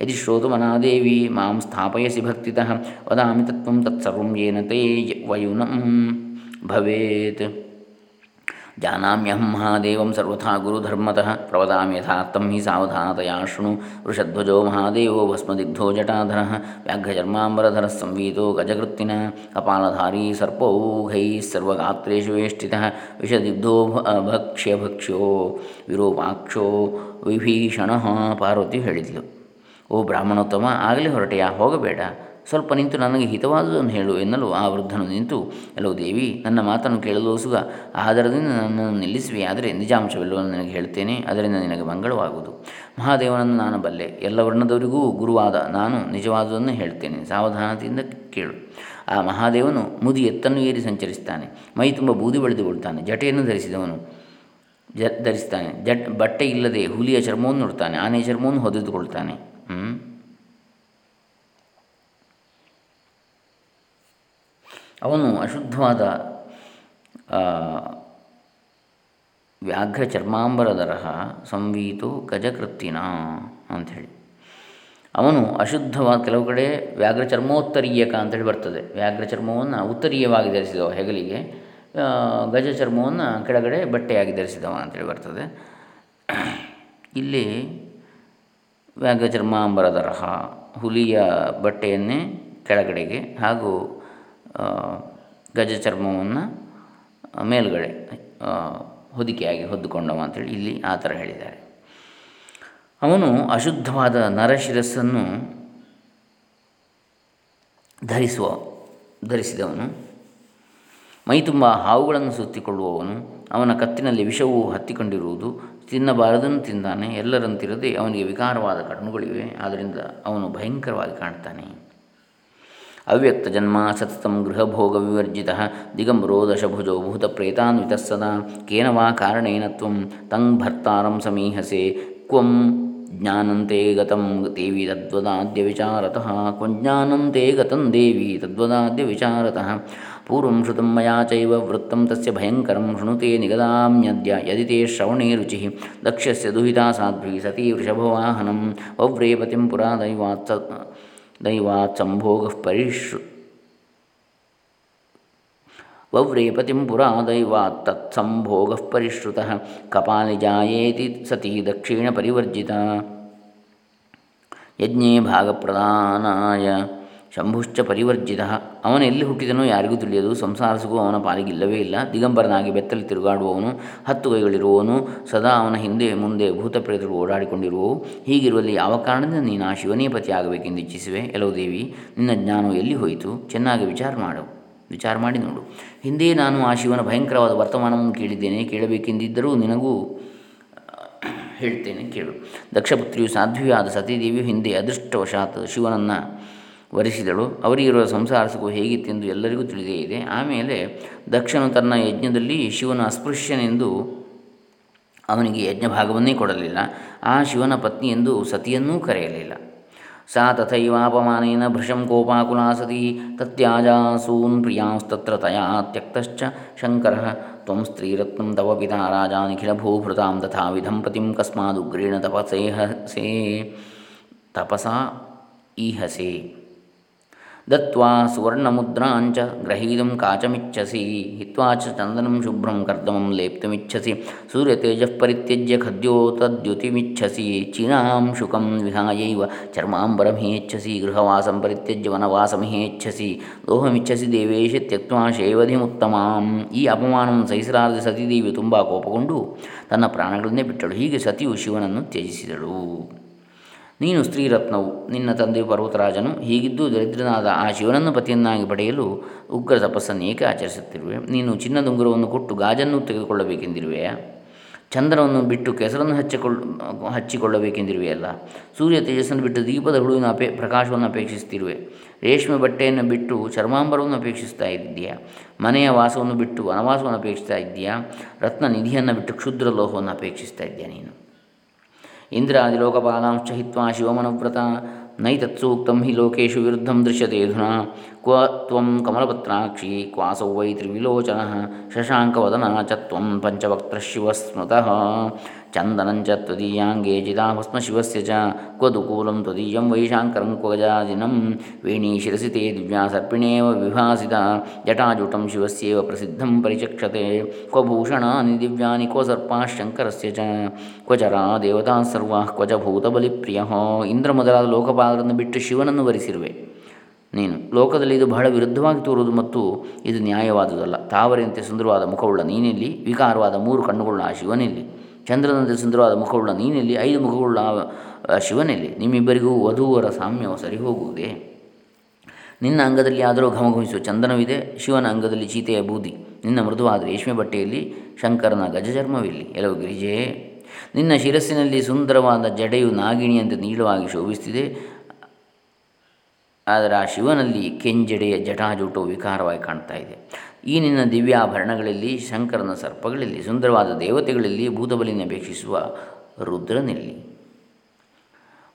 ಯದಿ ಶ್ರೋತುಮನಾದೇವಿ ಮಾಂ ಸ್ಥಾಪಯಸಿ ಭಕ್ತಿತಃ, ವದಾಮಿ ತತ್ವಂ ತತ್ಸರ್ವಂ ಯೇನ ತೇ ವಯುನಂ ಭವೇತ್. ಜಾನಾಮ್ಯಹಂ ಮಹಾದೇವಂ ಸರ್ವಥಾ ಗುರುಧರ್ಮತಃ ಪ್ರವದಾಮಿ ಯಥಾರ್ಥಂ ಹಿ ಸಾವಧಾನತಯಾ ಶೃಣು ವೃಷಧ್ವಜೋ ಮಹಾದೇವೋ ಭಸ್ಮದಿಗ್ಧೋ ಜಟಾಧರ ವ್ಯಾಘ್ರಚರ್ಮಾಂಬರಧರ ಸಂವೀತೋ ಗಜಕೃತ್ತಿನ ಕಪಾಲಧಾರಿ ಸರ್ಪೌಘೈ ಸರ್ವಗಾತ್ರೇಷು ವೇಷ್ಟಿತಃ ವಿಷದಿಗ್ಧೋ ಭಕ್ಷ್ಯ ಭಕ್ಷ್ಯೋ ವಿರೂಪಾಕ್ಷೋ ವಿಭೀಷಣ ಪಾರ್ವತಿ ಹೇಳಿದ್ಲು. ಓ ಬ್ರಾಹ್ಮಣೋತ್ತಮ, ಆಗಲೇ ಹೊರಟೆಯ? ಹೋಗಬೇಡ. ಸ್ವಲ್ಪ ನಿಂತು ನನಗೆ ಹಿತವಾದುದನ್ನು ಹೇಳು ಎನ್ನಲು ಆ ವೃದ್ಧನು ನಿಂತು ಎಲ್ಲೋ ದೇವಿ, ನನ್ನ ಮಾತನ್ನು ಕೇಳಲು ಸುಗ ಆಧಾರದಿಂದ ನನ್ನನ್ನು ನಿಲ್ಲಿಸುವೆ, ಆದರೆ ನಿಜಾಂಶವೆಲ್ಲವನ್ನು ನನಗೆ ಹೇಳ್ತೇನೆ ಅದರಿಂದ ನಿನಗೆ ಮಂಗಳವಾಗುವುದು. ಮಹಾದೇವನನ್ನು ನಾನು ಬಲ್ಲೆ, ಎಲ್ಲ ವರ್ಣದವರಿಗೂ ಗುರುವಾದ ನಾನು ನಿಜವಾದುದನ್ನು ಹೇಳ್ತೇನೆ ಸಾವಧಾನತೆಯಿಂದ ಕೇಳು. ಆ ಮಹಾದೇವನು ಮುದಿ ಎತ್ತನ್ನು ಏರಿ ಸಂಚರಿಸ್ತಾನೆ ಮೈ ತುಂಬ ಬೂದಿ ಬೆಳೆದುಕೊಳ್ತಾನೆ ಜಟೆಯನ್ನು ಧರಿಸಿದವನು ಜ ಧರಿಸ್ತಾನೆ ಜಟ್ ಬಟ್ಟೆ ಇಲ್ಲದೆ ಹುಲಿಯ ಚರ್ಮವನ್ನು ನೋಡ್ತಾನೆ ಆನೆಯ ಚರ್ಮವನ್ನು ಹೊದೆದುಕೊಳ್ತಾನೆ ಹ್ಞೂ ಅವನು ಅಶುದ್ಧವಾದ ವ್ಯಾಘ್ರ ಚರ್ಮಾಂಬರದರಹ ಸಂವೀತು ಗಜಕೃತ್ತಿನ ಅಂಥೇಳಿ. ಅವನು ಅಶುದ್ಧವಾದ ಕೆಲವು ಕಡೆ ವ್ಯಾಘ್ರ ಚರ್ಮೋತ್ತರೀಯಕ ಅಂತೇಳಿ ಬರ್ತದೆ. ವ್ಯಾಘ್ರ ಚರ್ಮವನ್ನು ಉತ್ತರೀಯವಾಗಿ ಧರಿಸಿದವ ಹೆಗಲಿಗೆ ಗಜ ಚರ್ಮವನ್ನು ಕೆಳಗಡೆ ಬಟ್ಟೆಯಾಗಿ ಧರಿಸಿದವ ಅಂತೇಳಿ ಬರ್ತದೆ. ಇಲ್ಲಿ ವ್ಯಾಘ್ರ ಚರ್ಮಾಂಬರದರಹ ಹುಲಿಯ ಬಟ್ಟೆಯನ್ನೇ ಕೆಳಗಡೆಗೆ ಹಾಗೂ ಗಜ ಚರ್ಮವನ್ನು ಮೇಲುಗಡೆ ಹೊದಿಕೆಯಾಗಿ ಹೊದ್ದುಕೊಂಡವ ಅಂತೇಳಿ ಇಲ್ಲಿ ಆ ಥರ ಹೇಳಿದ್ದಾರೆ. ಅವನು ಅಶುದ್ಧವಾದ ನರಶಿರಸ್ಸನ್ನು ಧರಿಸುವ, ಧರಿಸಿದವನು. ಮೈ ತುಂಬ ಹಾವುಗಳನ್ನು ಸುತ್ತಿಕೊಳ್ಳುವವನು. ಅವನ ಕತ್ತಿನಲ್ಲಿ ವಿಷವು ಹತ್ತಿಕೊಂಡಿರುವುದು. ತಿನ್ನಬಾರದನ್ನು ತಿಂದಾನೆ. ಎಲ್ಲರಂತಿರದೆ ಅವನಿಗೆ ವಿಕಾರವಾದ ಕಣ್ಣುಗಳಿವೆ. ಆದ್ದರಿಂದ ಅವನು ಭಯಂಕರವಾಗಿ ಕಾಣ್ತಾನೆ ಅವ್ಯಕ್ತಜನ್ಮ ಸತತಂ ಗೃಹಭೋಗವಿವರ್ಜಿತ ದಿಗಂಬರೋ ದಶಭುಜೋ ಭೂತಪ್ರೇತಾನ್ವಿತಃ ಸದಾ ಕೇನ ವಾ ಕಾರಣೇನ ತ್ವಂ ತಂ ಭರ್ತಾರಂ ಸಮೀಹಸೆ ಕ್ವಂ ಜ್ಞಾನಂತೆ ಗತಂ ದೇವಿ ತದ್ವದಾದ್ಯ ವಿಚಾರತಃ ಕ್ವಂಜ್ಞಾನಂತೆ ಗತಂ ದೇವಿ ತದ್ವದಾದ್ಯ ವಿಚಾರತಃ ಪೂರ್ವಂ ಶ್ರುತಂ ಮಯಾ ಚೈವ ವೃತ್ತಂ ತಸ್ಯ ಭಯಂಕರಂ ಶೃಣುತೆ ನಿಗದಾಮ್ಯದ್ಯ ಯದಿ ತೇ ಶ್ರವಣೇ ರುಚಿ ದಕ್ಷಸ್ಯ ದುಹಿತಾ ಸಾಧ್ವಿ ಸತೀ ವೃಷಭವಾಹನಂ ವವ್ರೇಪತಿಂ ಪುರಾ ದೈವಾತ್ ದೈವಾತ್ ಸಂಭೋಗಃ ಪರಿಶ್ರು ವವ್ರೇಪತಿಂ ಪುರಾ ದೈವಾತ್ ತತ್ಸಂಭೋಗ ಪರಿಶ್ರುತ ಕಪಾಲಿ ಜಾಯೇತಿ ಸತಿ ದಕ್ಷಿಣ ಪರಿವರ್ಜಿತ. ಯಜ್ಞೇ ಭಾಗಪ್ರದಾನಾಯ ಶಂಭುಶ್ಚ ಪರಿವರ್ಜಿತ. ಅವನು ಎಲ್ಲಿ ಹುಟ್ಟಿದನೋ ಯಾರಿಗೂ ತಿಳಿಯದು. ಸಂಸಾರ ಅವನ ಪಾಲಿಗಿಲ್ಲವೇ ಇಲ್ಲ. ದಿಗಂಬರನಾಗಿ ಬೆತ್ತಲು ತಿರುಗಾಡುವವನು, ಹತ್ತು ಕೈಗಳಿರುವವನು, ಸದಾ ಅವನ ಹಿಂದೆ ಮುಂದೆ ಭೂತಪ್ರೇತರು ಓಡಾಡಿಕೊಂಡಿರುವವು. ಹೀಗಿರುವಲ್ಲಿ ಯಾವ ಕಾರಣದಿಂದ ನೀನು ಆ ಶಿವನೇ ಪತಿಯಾಗಬೇಕೆಂದು ಇಚ್ಛಿಸುವೆ? ಎಲ್ಲೋ ದೇವಿ, ನಿನ್ನ ಜ್ಞಾನವು ಎಲ್ಲಿ ಹೋಯಿತು? ಚೆನ್ನಾಗಿ ವಿಚಾರ ಮಾಡು. ವಿಚಾರ ಮಾಡಿ ನೋಡು. ಹಿಂದೆ ನಾನು ಆ ಶಿವನ ಭಯಂಕರವಾದ ವರ್ತಮಾನವನ್ನು ಕೇಳಿದ್ದೇನೆ. ಕೇಳಬೇಕೆಂದಿದ್ದರೂ ನಿನಗೂ ಹೇಳ್ತೇನೆ ಕೇಳು. ದಕ್ಷಪುತ್ರಿಯು ಸಾಧ್ವಿಯಾದ ಸತೀದೇವಿಯು ಹಿಂದೆ ಅದೃಷ್ಟವಶಾತ್ ಶಿವನನ್ನು ವರಿಸಿದಳು. ಅವರಿಗಿರುವ ಸಂಸಾರ ಹೇಗಿತ್ತೆಂದು ಎಲ್ಲರಿಗೂ ತಿಳಿದೇ ಇದೆ. ಆಮೇಲೆ ದಕ್ಷನು ತನ್ನ ಯಜ್ಞದಲ್ಲಿ ಶಿವನ ಅಸ್ಪೃಶ್ಯನೆಂದು ಅವನಿಗೆ ಯಜ್ಞ ಭಾಗವನ್ನೇ ಕೊಡಲಿಲ್ಲ. ಆ ಶಿವನ ಪತ್ನಿ ಎಂದು ಸತಿಯನ್ನೂ ಕರೆಯಲಿಲ್ಲ. ಸಾ ತಥೈವಾಪಮಾನೇನ ಭೃಶಂ ಕೋಪಾಕುಲಾ ಸತಿ ತತ್ಯಾಜಾಸೂನ್ ಪ್ರಿಯಾಂಸ್ತತ್ರ ತಯಾ ತ್ಯಕ್ತಶ್ಚ ಶಂಕರ ತ್ವಂ ಸ್ತ್ರೀರತ್ನಂ ತವ ಪಿತಾ ರಾಜಾ ನಿಖಿಲಭೂಭೃತಾಂ ತಥಾ ವಿಧಂ ಪತಿಂ ಕಸ್ಮಾದುಗ್ರೇಣ ತಪಸೇಹಸೇ ತಪಸಾ ಈಹಸೆ ದತ್ವಾ ಸುವರ್ಣಮುದ್ರಾಂಚ ಗ್ರಹೀತುಂ ಕಾಚಮಿಚ್ಛಸಿ ಹಿತ್ವಾ ಚ ಚಂದನಂ ಶುಭ್ರಂ ಕರ್ದಮಂ ಲೇಪ್ತುಮಿಚ್ಛಸಿ ಸೂರ್ಯತೇಜಃ ಪರಿತ್ಯಜ್ಯ ಖದ್ಯೋತದ್ಯುತಿಮಿಚ್ಛಸಿ ಚೀನಾಂ ಶುಕಂ ವಿಹಾಯೈವ ಚರ್ಮಾಂಬರಮಿಹೇಚ್ಛಸಿ ಗೃಹವಾಸಂ ಪರಿತ್ಯಜ್ಯ ವನವಾಸಮಿಹೇಚ್ಛಸಿ ಲೋಹಮಿಚ್ಛಸಿ ದೇವೇಶ ತ್ಯಕ್ವಾ ಶೇವಧಿಮುತ್ತಮಾಂ ಈ ಅಪಮಾನವನ್ನು ಸಹಿಸಲಾರದೆ ಸತೀದೇವಿಯು ತುಂಬ ಕೋಪಗೊಂಡು ತನ್ನ ಪ್ರಾಣಗಳನ್ನೇ ಬಿಟ್ಟಳು ಹೀಗೆ ಸತಿಯು ಶಿವನನ್ನು ತ್ಯಜಿಸಿದಳು ನೀನು ಸ್ತ್ರೀರತ್ನವು. ನಿನ್ನ ತಂದೆ ಪರ್ವತರಾಜನು ಹೀಗಿದ್ದು ದರಿದ್ರನಾದ ಆ ಶಿವನನ್ನು ಪತಿಯನ್ನಾಗಿ ಪಡೆಯಲು ಉಗ್ರ ತಪಸ್ಸನ್ನು ಏಕೆ ಆಚರಿಸುತ್ತಿರುವೆ? ನೀನು ಚಿನ್ನದ ಉಂಗುರವನ್ನು ಕೊಟ್ಟು ಗಾಜನ್ನು ತೆಗೆದುಕೊಳ್ಳಬೇಕೆಂದಿರುವೆಯಾ? ಚಂದ್ರವನ್ನು ಬಿಟ್ಟು ಕೆಸರನ್ನು ಹಚ್ಚಿಕೊಳ್ಳ, ಹಚ್ಚಿಕೊಳ್ಳಬೇಕೆಂದಿರುವೆಯಲ್ಲ? ಸೂರ್ಯ ತೇಜಸ್ಸನ್ನು ಬಿಟ್ಟು ದೀಪದ ಹುಳುವಿನ ಅಪೇ, ಪ್ರಕಾಶವನ್ನು ಅಪೇಕ್ಷಿಸುತ್ತಿರುವೆ. ರೇಷ್ಮೆ ಬಟ್ಟೆಯನ್ನು ಬಿಟ್ಟು ಚರ್ಮಾಂಬರವನ್ನು ಅಪೇಕ್ಷಿಸ್ತಾ ಇದ್ದೀಯಾ? ಮನೆಯ ವಾಸವನ್ನು ಬಿಟ್ಟು ವನವಾಸವನ್ನು ಅಪೇಕ್ಷಿಸ್ತಾ ಇದ್ದೀಯಾ? ರತ್ನ ನಿಧಿಯನ್ನು ಬಿಟ್ಟು ಕ್ಷುದ್ರ ಲೋಹವನ್ನು ಅಪೇಕ್ಷಿಸ್ತಾ ಇದ್ದೀಯಾ ನೀನು? इन्द्रादिलोकपालांश्च हित्वा शिवमनुव्रता, नैतत्सूक्तं हि लोकेषु विरुद्धं दृश्यतेऽधुना क्व त्वं कमलपत्राक्षी, क्वासौ वै त्रिविलोचनः, शशाङ्कवदना च त्वं पञ्चवक्त्रशिवस्मृतः ಚಂದನಂಚ ತ್ವದೀಯಾಂಗೇ ಚಿದಾಭಸ್ಮ ಶಿವಸ್ಯ ಚ ಕ್ವದುಕೂಲಂ ತ್ವದೀಯಂ ವೈಶಾಂಕರಂ ಕ್ವಗಜಾಜಿನಂ ವೇಣೀ ಶಿರಸಿ ತೇ ದಿವ್ಯಾ ಸರ್ಪಿಣೇವ ವಿಭಾಸಿತ ಜಟಾಜುಟಂ ಶಿವಸ್ಯೇವ ಪ್ರಸಿದ್ಧಂ ಪರಿಚಕ್ಷತೆ ಕ್ವ ಭೂಷಣಾನಿ ದಿವ್ಯಾನಿ ಕ್ವ ಸರ್ಪಾಶಂಕರಸ್ಯ ಚ ಕ್ವಚರಾ ದೇವತಾ ಸರ್ವಾ ಕ್ವಚ ಭೂತಬಲಿಪ್ರಿಯಹೋ ಇಂದ್ರ ಮೊದಲಾದ ಲೋಕಪಾಲರನ್ನು ಬಿಟ್ಟು ಶಿವನನ್ನು ವರಿಸಿರುವೆ ನೀನು ಲೋಕದಲ್ಲಿ ಇದು ಬಹಳ ವಿರುದ್ಧವಾಗಿ ತೋರುವುದು ಮತ್ತು ಇದು ನ್ಯಾಯವಾದುದಲ್ಲ. ತಾವರೆಯಂತೆ ಸುಂದರವಾದ ಮುಖವುಳ್ಳ ನೀನಿಲ್ಲಿ, ವಿಕಾರವಾದ ಮೂರು ಕಣ್ಣುಗಳ ಆ ಶಿವನೆಲ್ಲಿ. ಚಂದ್ರನಂತೆ ಸುಂದರವಾದ ಮುಖವುಳ್ಳ ನೀನೆಲ್ಲಿ? ಐದು ಮುಖವುಳ್ಳ ಶಿವನೆಲ್ಲಿ? ನಿಮ್ಮಿಬ್ಬರಿಗೂ ವಧುವರ ಸಾಮ್ಯವು ಸರಿ ಹೋಗುವುದೇ ನಿನ್ನ ಅಂಗದಲ್ಲಿ ಆದರೂ ಘಮಘಮಿಸುವ ಚಂದನವಿದೆ, ಶಿವನ ಅಂಗದಲ್ಲಿ ಚೀತೆಯ ಬೂದಿ. ನಿನ್ನ ಮೃದುವಾದ ರೇಷ್ಮೆ ಬಟ್ಟೆಯಲ್ಲಿ ಶಂಕರನ ಗಜಚರ್ಮವಿಲ್ಲಿ. ಎಲ್ಲವೂ ಗಿರಿಜೆ, ನಿನ್ನ ಶಿರಸ್ಸಿನಲ್ಲಿ ಸುಂದರವಾದ ಜಡೆಯು ನಾಗಿಣಿಯಂತೆ ನೀಳವಾಗಿ ಶೋಭಿಸುತ್ತಿದೆ. ಆದರೆ ಆ ಶಿವನಲ್ಲಿ ಕೆಂಜಡೆಯ ಜಟಾಜೂಟವು ವಿಕಾರವಾಗಿ ಕಾಣ್ತಾ ಇದೆ. ಈ ನಿನ್ನ ದಿವ್ಯಾಭರಣಗಳಲ್ಲಿ, ಶಂಕರನ ಸರ್ಪಗಳಲ್ಲಿ, ಸುಂದರವಾದ ದೇವತೆಗಳಲ್ಲಿ ಭೂತಬಲಿನ ಅಪೇಕ್ಷಿಸುವ ರುದ್ರನಲ್ಲಿ?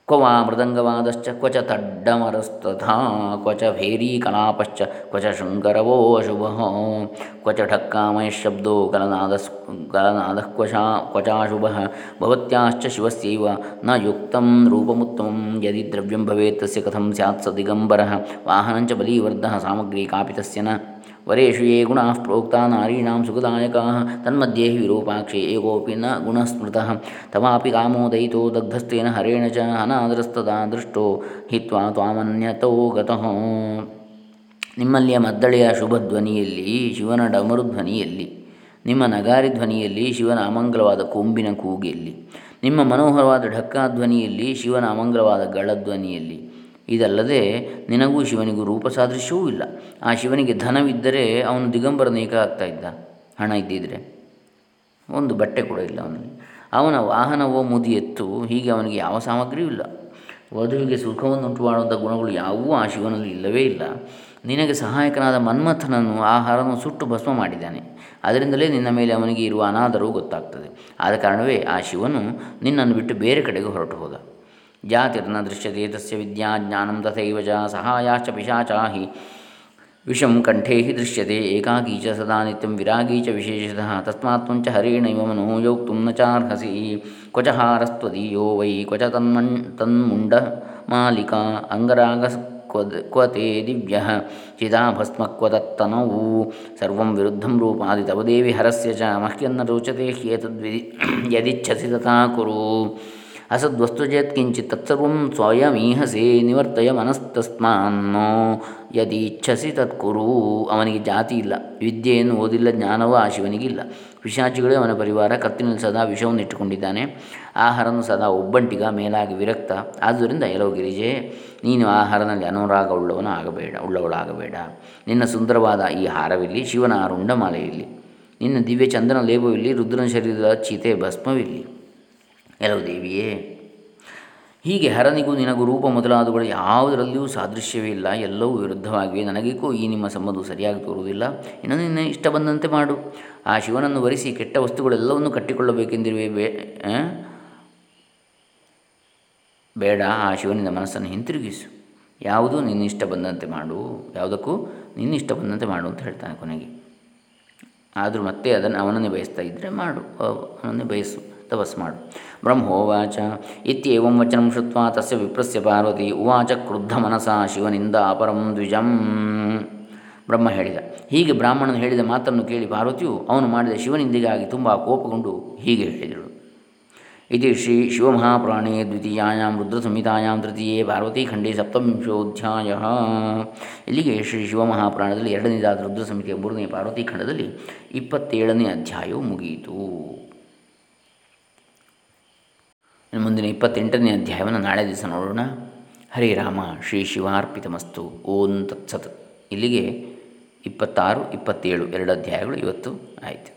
ಕ್ವ ವಾ ಮೃದಂಗವಾದಶ್ಚ ಕ್ವಚ ತಡ್ಡಮರಸ್ತಥಾ ಕ್ವಚ ಭೇರೀಕಲಾಪಶ್ಚ ಕ್ವಚ ಶೃಂಗರವೋ ಅಶುಭ ಕ್ವಚ ಢಕ್ಕಾಮಯಶಬ್ದೋ ಕಲನಾದ ಕಲನಾದ ಕ್ವಶಾ ಕ್ವಚಾಶುಭ ಭವತ್ಯಾಶ್ಚ ಶಿವಸ್ಯೈವ ನ ಯುಕ್ತಂ ರೂಪಮುತ್ತಮಂ ಯದಿ ದ್ರವ್ಯಂ ಭವೇತ್ ತಸ್ಯ ಕಥಂ ಸ್ಯಾತ್ ಸ ದಿಗಂಬರಃ ವಾಹನಂಚ ಬಲೀವರ್ಧಃ ಸಾಮಗ್ರಿ ಕಾಪಿ ತಸ್ಯ ನ ವರೇಷು ಯೇ ಗುಣ ಪ್ರೋಕ್ತಾ ನಾರೀಣಾಂ ಸುಖದಾಯಕ ತನ್ಮಧ್ಯೆ ವಿರೂಪಾಕ್ಷೇ ಏಕೋಪಿ ನ ಗುಣಸ್ಮೃತಃ ತವಾಪಿ ಕಾಮೋದಯಿತೋ ದಗ್ಧಸ್ತೇನ ಹರೇಣ ಚ ಅನಾದರಸ್ತದಾ ದೃಷ್ಟೋ ಹಿತ್ವಾ ತ್ವಾಮನ್ಯತೋ ಗತಃ ನಿಮ್ಮಲ್ಲಿಯ ಮದ್ದಳೆಯ ಶುಭಧ್ವನಿಯಲ್ಲಿ ಶಿವನ ಡಮರು ಧ್ವನಿಯಲ್ಲಿ ನಿಮ್ಮ ನಗಾರಿ ಧ್ವನಿಯಲ್ಲಿ ಶಿವನ ಅಮಂಗಲವಾದ ಕೊಂಬಿನ ಕೂಗಿಯಲ್ಲಿ ನಿಮ್ಮ ಮನೋಹರವಾದ ಢಕ್ಕಾ ಧ್ವನಿಯಲ್ಲಿ ಶಿವನ ಅಮಂಗಲವಾದ ಗಳಧ್ವನಿಯಲ್ಲಿ ಇದಲ್ಲದೆ ನಿನಗೂ ಶಿವನಿಗೂ ರೂಪ ಸಾದೃಶ್ಯವೂ ಇಲ್ಲ. ಆ ಶಿವನಿಗೆ ಧನವಿದ್ದರೆ ಅವನು ದಿಗಂಬರನೇಕ ಆಗ್ತಾ ಇದ್ದ ಹಣ ಇದ್ದಿದ್ದರೆ ಒಂದು ಬಟ್ಟೆ ಕೂಡ ಇಲ್ಲ ಅವನಿಗೆ. ಅವನ ವಾಹನವೋ ಮುದಿ ಎತ್ತು, ಹೀಗೆ ಅವನಿಗೆ ಯಾವ ಸಾಮಗ್ರಿಯೂ ಇಲ್ಲ. ವಧುವಿಗೆ ಸುಖವನ್ನುಂಟು ಮಾಡುವಂಥ ಗುಣಗಳು ಯಾವುವೂ ಆ ಶಿವನಲ್ಲಿ ಇಲ್ಲವೇ ಇಲ್ಲ. ನಿನಗೆ ಸಹಾಯಕನಾದ ಮನ್ಮಥನನ್ನು, ಆಹಾರವನ್ನು ಸುಟ್ಟು ಭಸ್ಮ ಮಾಡಿದ್ದಾನೆ. ಅದರಿಂದಲೇ ನಿನ್ನ ಮೇಲೆ ಅವನಿಗೆ ಇರುವ ಅನಾದರೂ ಗೊತ್ತಾಗ್ತದೆ. ಆದ ಕಾರಣವೇ ಆ ಶಿವನು ನಿನ್ನನ್ನು ಬಿಟ್ಟು ಬೇರೆ ಕಡೆಗೆ ಹೊರಟು ಹೋದ. जातिर्न दृश्यते तस्य विद्या ज्ञानं तथैव च सहायाश्च पिशाचा हि। विषं कण्ठे हि दृश्यते, एकाकी च सदा नित्यं विरागी च विशेषतः तस्मात् त्वं च हरेणैव मनो योक्तुं न चार्हसि। क्व च हारस्त्वदीयो वै, क्व च तन्मन्, तन्मुण्डमालिका, अङ्गरागस् क्व ते दिव्यः। चिदाभस्म क्व तत्तनौ। सर्वं विरुद्धं रूपादि तव देवि हरस्य च मह्यन्न रोचते ह्येतद्विधि यदिच्छसि तथा कुरु। ಅಸದ್ವಸ್ತು ಕಿಂಚಿತ್ ತತ್ಸರ್ವಂ ಸ್ವಯಮೀಹಸೆ ನಿವರ್ತಯ ಮನಸ್ತಸ್ಮಾನ್ನೋ ಯದಿ ಇಚ್ಛಸಿ ತತ್ಕುರು ಅವನಿಗೆ ಜಾತಿ ಇಲ್ಲ, ವಿದ್ಯೆಯನ್ನು ಓದಿಲ್ಲ, ಜ್ಞಾನವೂ ಆ ಶಿವನಿಗಿಲ್ಲ ಪಿಶಾಚಿಗಳೇ ಅವನ ಪರಿವಾರ, ಕತ್ತಿನಲ್ಲಿ ಸದಾ ವಿಷವನ್ನು ಇಟ್ಟುಕೊಂಡಿದ್ದಾನೆ. ಆಹಾರನು ಸದಾ ಒಬ್ಬಂಟಿಗ, ಮೇಲಾಗಿ ವಿರಕ್ತ. ಆದ್ದರಿಂದ ಎಲ್ಲೋ ಗಿರಿಜೆ ನೀನು ಆಹಾರನಲ್ಲಿ ಅನುರಾಗ ಉಳ್ಳವನು ಆಗಬೇಡ, ಉಳ್ಳವಳಾಗಬೇಡ. ನಿನ್ನ ಸುಂದರವಾದ ಈ ಹಾರವಿಲ್ಲಿ, ಶಿವನ ಆರುಂಡ ಮಾಲೆಯಲ್ಲಿ ನಿನ್ನ ದಿವ್ಯ ಚಂದನ ಲೇಪವಿಲ್ಲಿ, ರುದ್ರನ ಶರೀರದ ಚೀತೆ ಭಸ್ಮವಿಲ್ಲಿ. ಎಲ್ಲೋ ದೇವಿಯೇ. ಹೀಗೆ ಹರನಿಗೂ ನಿನಗೂ ರೂಪ ಮೊದಲಾದವುಗಳು ಯಾವುದರಲ್ಲಿಯೂ ಸಾದೃಶ್ಯವೇ ಇಲ್ಲ, ಎಲ್ಲವೂ ವಿರುದ್ಧವಾಗಿವೆ. ನನಗೇಕೋ ಈ ನಿಮ್ಮ ಸಂಬಂಧವು ಸರಿಯಾಗಿ ತೋರುವುದಿಲ್ಲ. ಇನ್ನು ನಿನ್ನ ಇಷ್ಟ ಬಂದಂತೆ ಮಾಡು. ಆ ಶಿವನನ್ನು ವರಿಸಿ ಕೆಟ್ಟ ವಸ್ತುಗಳೆಲ್ಲವನ್ನು ಕಟ್ಟಿಕೊಳ್ಳಬೇಕೆಂದಿರುವೆ. ಬೇ ಬೇಡ, ಆ ಶಿವನಿಂದ ಮನಸ್ಸನ್ನು ಹಿಂತಿರುಗಿಸು. ಯಾವುದು ನಿನ್ನ ಇಷ್ಟ ಬಂದಂತೆ ಮಾಡು. ಯಾವುದಕ್ಕೂ ನಿನ್ನ ಇಷ್ಟ ಬಂದಂತೆ ಮಾಡು ಅಂತ ಹೇಳ್ತಾನೆ ಕೊನೆಗೆ. ಆದರೂ ಮತ್ತೆ ಅದನ್ನು ಅವನನ್ನೇ ಬಯಸ್ತಾ ಇದ್ದರೆ ಮಾಡು. ಅವನನ್ನೇ ಬಯಸು. ತಪಸ್ ಮಾಡು ಬ್ರಹ್ಮೋವಾಚ. ಇತ್ಯಂ ವಚನ ಶುತ್ವ ತಸ್ಯ ವಿಪ್ರಸ್ಯ ಪಾರ್ವತಿ. ಉವಾಚ ಕ್ರುದ್ಧ ಮನಸ ಶಿವನಿಂದ ಅಪರಂ ದ್ವಿಜಂ. ಬ್ರಹ್ಮ ಹೇಳಿದ. ಹೀಗೆ ಬ್ರಾಹ್ಮಣನು ಹೇಳಿದ ಮಾತನ್ನು ಕೇಳಿ ಪಾರ್ವತಿಯು ಅವನು ಮಾಡಿದ ಶಿವನಿಂದಿಗಾಗಿ ತುಂಬ ಕೋಪಗೊಂಡು ಹೀಗೆ ಹೇಳಿದಳು. ಇದು ಶ್ರೀ ಶಿವಮಹಾಪುರಾಣೇ ದ್ವಿತೀಯಾಂ ರುದ್ರಸಂಹಿತಾಂ ತೃತೀಯೇ ಪಾರ್ವತೀಖಂಡೇ ಸಪ್ತವಿಂಶೋಧ್ಯಾಯ. ಇಲ್ಲಿಗೆ ಶ್ರೀ ಶಿವಮಹಾಪುರಾಣದಲ್ಲಿ ಎರಡನೇದಾದ ರುದ್ರ ಸಂಹಿತೆಯ ಮೂರನೇ ಪಾರ್ವತೀಖಂಡದಲ್ಲಿ ಇಪ್ಪತ್ತೇಳನೇ ಅಧ್ಯಾಯವು ಮುಗಿಯಿತು. ಮುಂದಿನ ಇಪ್ಪತ್ತೆಂಟನೇ ಅಧ್ಯಾಯವನ್ನು ನಾಳೆ ದಿವಸ ನೋಡೋಣ. ಹರಿರಾಮ ಶ್ರೀ ಶಿವಾರ್ಪಿತಮಸ್ತು. ಓಂ ತತ್ಸತ್. ಇಲ್ಲಿಗೆ ಇಪ್ಪತ್ತಾರು, ಇಪ್ಪತ್ತೇಳು ಎರಡು ಅಧ್ಯಾಯಗಳು ಇವತ್ತು ಆಯಿತು.